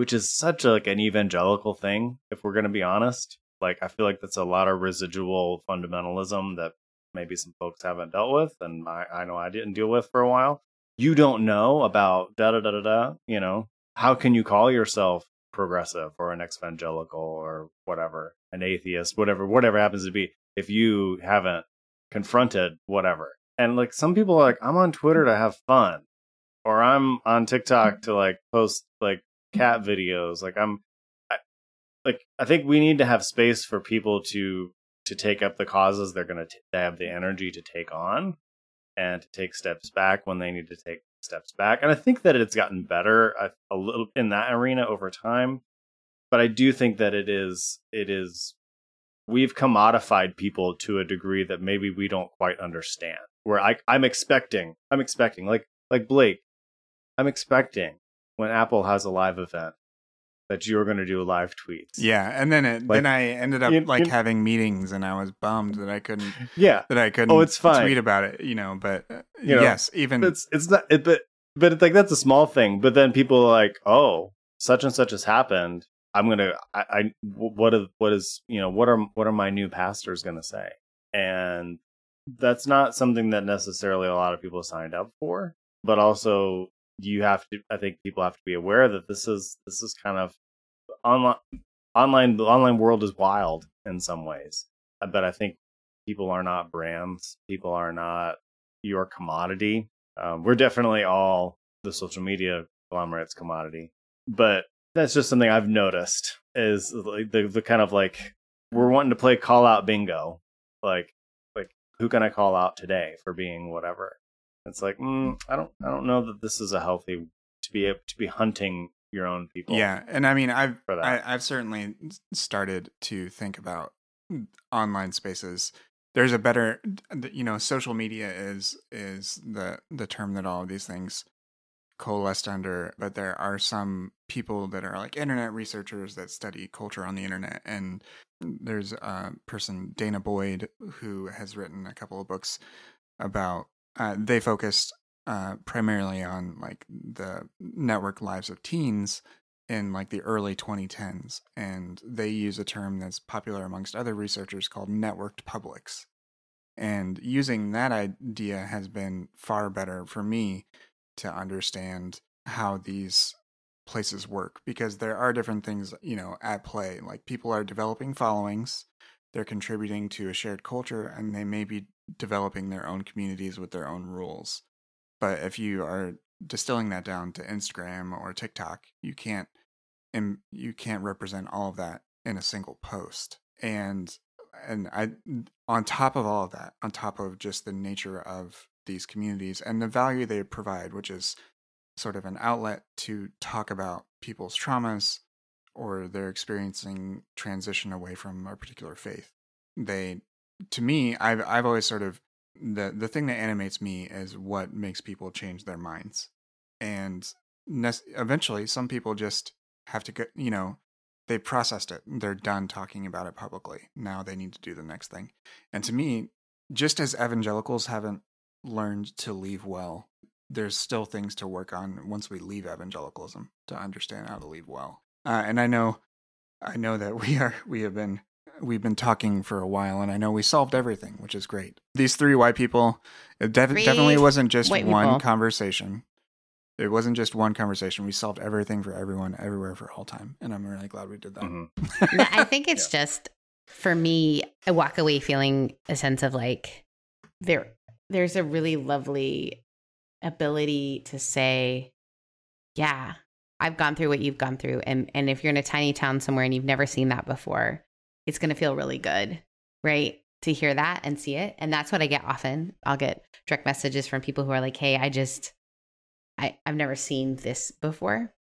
which is such a, like an evangelical thing. If we're gonna be honest, like I feel like that's a lot of residual fundamentalism that maybe some folks haven't dealt with, and I I know I didn't deal with for a while. You don't know about da da da da da. You know, how can you call yourself progressive or an evangelical or whatever, an atheist, whatever, whatever happens to be, if you haven't confronted whatever. And like some people are like, I'm on Twitter to have fun, or I'm on TikTok mm. to like post like cat videos. Like I'm, I, like I think we need to have space for people to to take up the causes they're going to they have the energy to take on, and to take steps back when they need to take steps back. And I think that it's gotten better a, a little in that arena over time. But I do think that it is it is we've commodified people to a degree that maybe we don't quite understand. Where I I'm expecting I'm expecting like like Blake, I'm expecting when Apple has a live event that you were going to do live tweets. Yeah, and then it, like, then I ended up you, like you, having meetings, and I was bummed that I couldn't. Yeah, that I couldn't. Oh, it's fine. Tweet about it, you know. But uh, you know, yes, even it's it's not. It, but but it's like that's a small thing. But then people are like, oh, such and such has happened. I'm gonna. I, I what is what is you know what are what are my new pastors gonna say? And that's not something that necessarily a lot of people signed up for. But also you have to i think people have to be aware that this is this is kind of online online the online world is wild in some ways uh, but i think people are not brands people are not your commodity. Um, we're definitely all the social media conglomerates commodity but that's just something i've noticed is like the, the kind of like we're wanting to play call out bingo like like who can i call out today for being whatever it's like mm, I don't I don't know that this is a healthy to be to be hunting your own people. Yeah, and I mean I've I, I've certainly started to think about online spaces. There's a better you know social media is is the the term that all of these things coalesced under, but there are some people that are like internet researchers that study culture on the internet. And there's a person, danah boyd, who has written a couple of books about uh, they focused uh, primarily on like the network lives of teens in like the early 2010s, and they use a term that's popular amongst other researchers called networked publics. And using that idea has been far better for me to understand how these places work because there are different things, you know, at play. Like people are developing followings, they're contributing to a shared culture, and they may be developing their own communities with their own rules. But if you are distilling that down to Instagram or TikTok, you can't and you can't represent all of that in a single post. And and I on top of all of that, on top of just the nature of these communities and the value they provide, which is sort of an outlet to talk about people's traumas or they're experiencing transition away from a particular faith. They to me, I've I've always sort of the the thing that animates me is what makes people change their minds, and ne- eventually, some people just have to get you know they processed it, they're done talking about it publicly. Now they need to do the next thing, and to me, just as evangelicals haven't learned to leave well, there's still things to work on once we leave evangelicalism to understand how to leave well. Uh, and I know, I know that we are we have been we've been talking for a while, and I know we solved everything, which is great. These three white people, it def- definitely wasn't just one people. conversation. It wasn't just one conversation. We solved everything for everyone, everywhere, for all time, and I'm really glad we did that. Mm-hmm. I think it's yeah. just for me. I walk away feeling a sense of like there. There's a really lovely ability to say, "Yeah, I've gone through what you've gone through. And and if you're in a tiny town somewhere and you've never seen that before, it's gonna feel really good, right? To hear that and see it. And that's what I get often. I'll get direct messages from people who are like, Hey, I just I, I've never seen this before.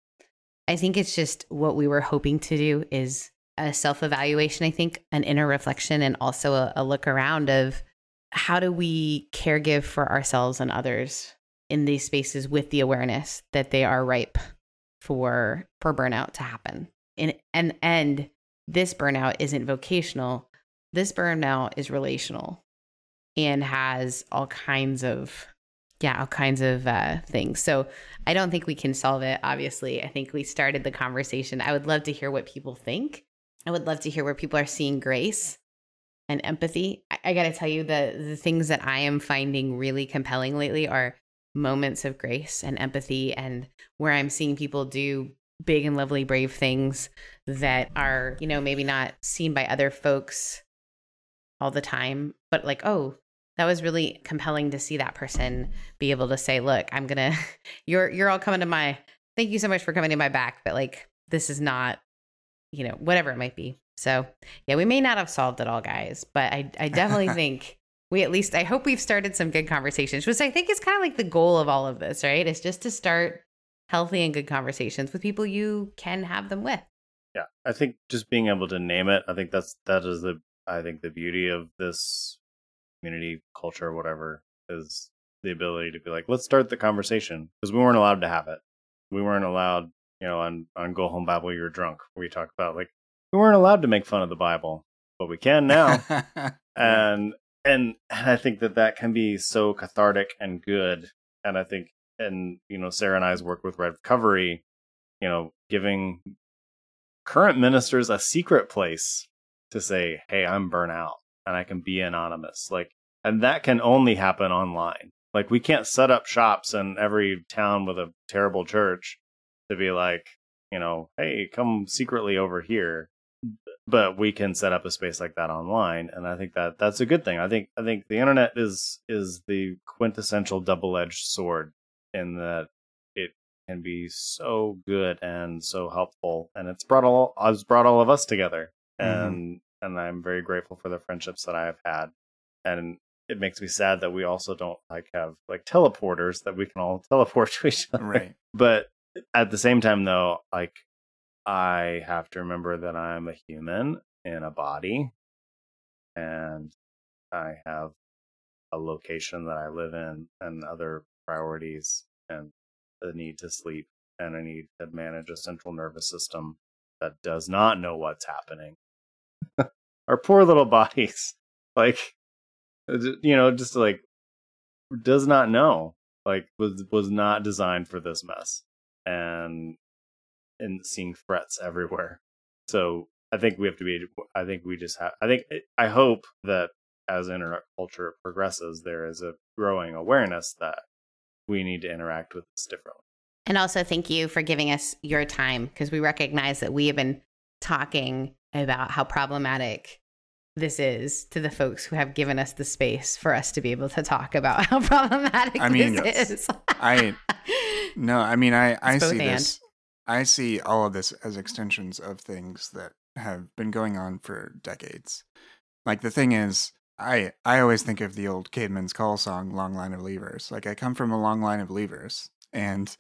I think it's just what we were hoping to do is a self evaluation, I think, an inner reflection, and also a, a look around of how do we care give for ourselves and others in these spaces with the awareness that they are ripe for for burnout to happen. And and and this burnout isn't vocational. This burnout is relational and has all kinds of yeah, all kinds of uh, things. So I don't think we can solve it. Obviously, I think we started the conversation. I would love to hear what people think. I would love to hear where people are seeing grace and empathy. I, I got to tell you the the things that I am finding really compelling lately are moments of grace and empathy and where I'm seeing people do big and lovely brave things that are, you know, maybe not seen by other folks all the time, but like, oh, that was really compelling to see that person be able to say, "Look, I'm going to you're you're all coming to my thank you so much for coming to my back, but like this is not, you know, whatever it might be." So, yeah, we may not have solved it all, guys, but I I definitely think we at least I hope we've started some good conversations, which I think is kind of like the goal of all of this, right? It's just to start healthy and good conversations with people you can have them with. Yeah. I think just being able to name it, I think that's that is the I think the beauty of this community culture whatever is the ability to be like, let's start the conversation because we weren't allowed to have it. We weren't allowed, you know, on on Go Home Bible You're Drunk, we talk about like we weren't allowed to make fun of the Bible, but we can now. and and, and I think that that can be so cathartic and good. And I think, and you know, Sarah and I's work with RevCovery, you know, giving current ministers a secret place to say, "Hey, I'm burnout, and I can be anonymous." Like, and that can only happen online. Like, we can't set up shops in every town with a terrible church to be like, you know, hey, come secretly over here but we can set up a space like that online and i think that that's a good thing. I think i think the internet is is the quintessential double-edged sword in that it can be so good and so helpful and it's brought all it's brought all of us together mm-hmm. and and i'm very grateful for the friendships that i have had and it makes me sad that we also don't like have like teleporters that we can all teleport to each other. Right. But at the same time though like I have to remember that I'm a human in a body and I have a location that I live in and other priorities and the need to sleep and a need to manage a central nervous system that does not know what's happening. Our poor little bodies, like, uh, you know, just like does not know, like was was not designed for this mess, and and seeing threats everywhere. So I think we have to be. I think we just have. I think eh, I hope that as internet culture progresses, there is a growing awareness that we need to interact with this differently. And also, thank you for giving us your time because we recognize that we have been talking about how problematic this is to the folks who have given us the space for us to be able to talk about how problematic I mean, this is. I no, I mean, I I see and. this. I see all of this as extensions of things that have been going on for decades. Like the thing is, I I always think of the old Caedmon's Call song, "Long Line of Leavers." Like I come from a long line of leavers, and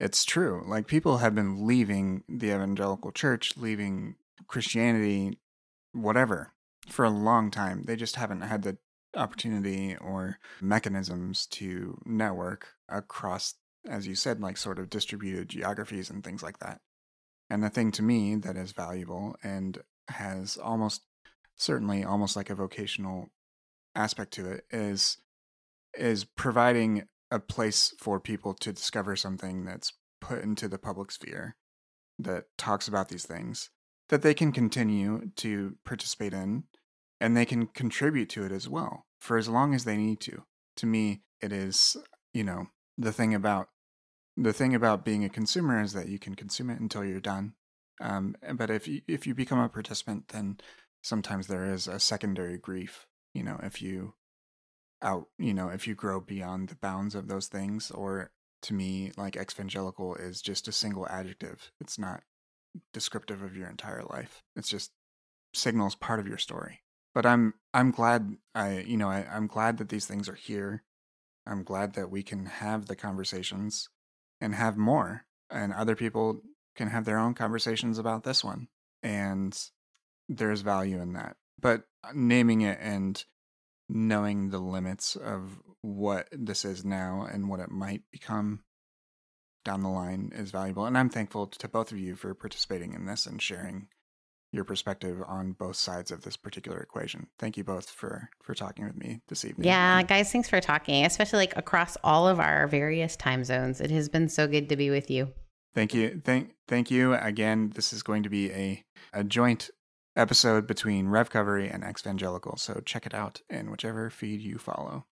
it's true. Like people have been leaving the evangelical church, leaving Christianity, whatever, for a long time. They just haven't had the opportunity or mechanisms to network across as you said, like sort of distributed geographies and things like that. And the thing to me that is valuable and has almost certainly almost like a vocational aspect to it is is providing a place for people to discover something that's put into the public sphere that talks about these things that they can continue to participate in and they can contribute to it as well for as long as they need to. To me, it is, you know, the thing about the thing about being a consumer is that you can consume it until you're done. Um, but if you, if you become a participant, then sometimes there is a secondary grief. You know, if you out, you know, if you grow beyond the bounds of those things, or to me, like evangelical is just a single adjective. It's not descriptive of your entire life. It's just signals part of your story. But I'm I'm glad I you know I, I'm glad that these things are here. I'm glad that we can have the conversations and have more, and other people can have their own conversations about this one. And there's value in that. But uh, naming it and knowing the limits of what this is now and what it might become down the line is valuable. And I'm thankful to both of you for participating in this and sharing your perspective on both sides of this particular equation. Thank you both for for talking with me this evening. Yeah, guys, thanks for talking, especially like across all of our various time zones. It has been so good to be with you. Thank you. Thank thank you again. This is going to be a a joint episode between RevCovery and Exvangelical, So check it out in whichever feed you follow.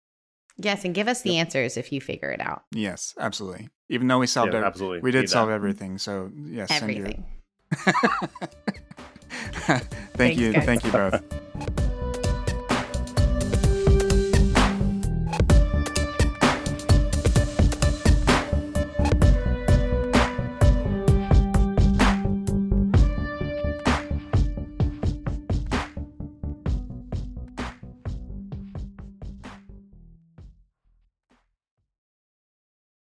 Yes, and give us the yep. answers if you figure it out. Yes, absolutely. Even though we solved yeah, absolutely. we did solve that. everything. So yes, everything. thank Thanks, you. Guys. Thank you both.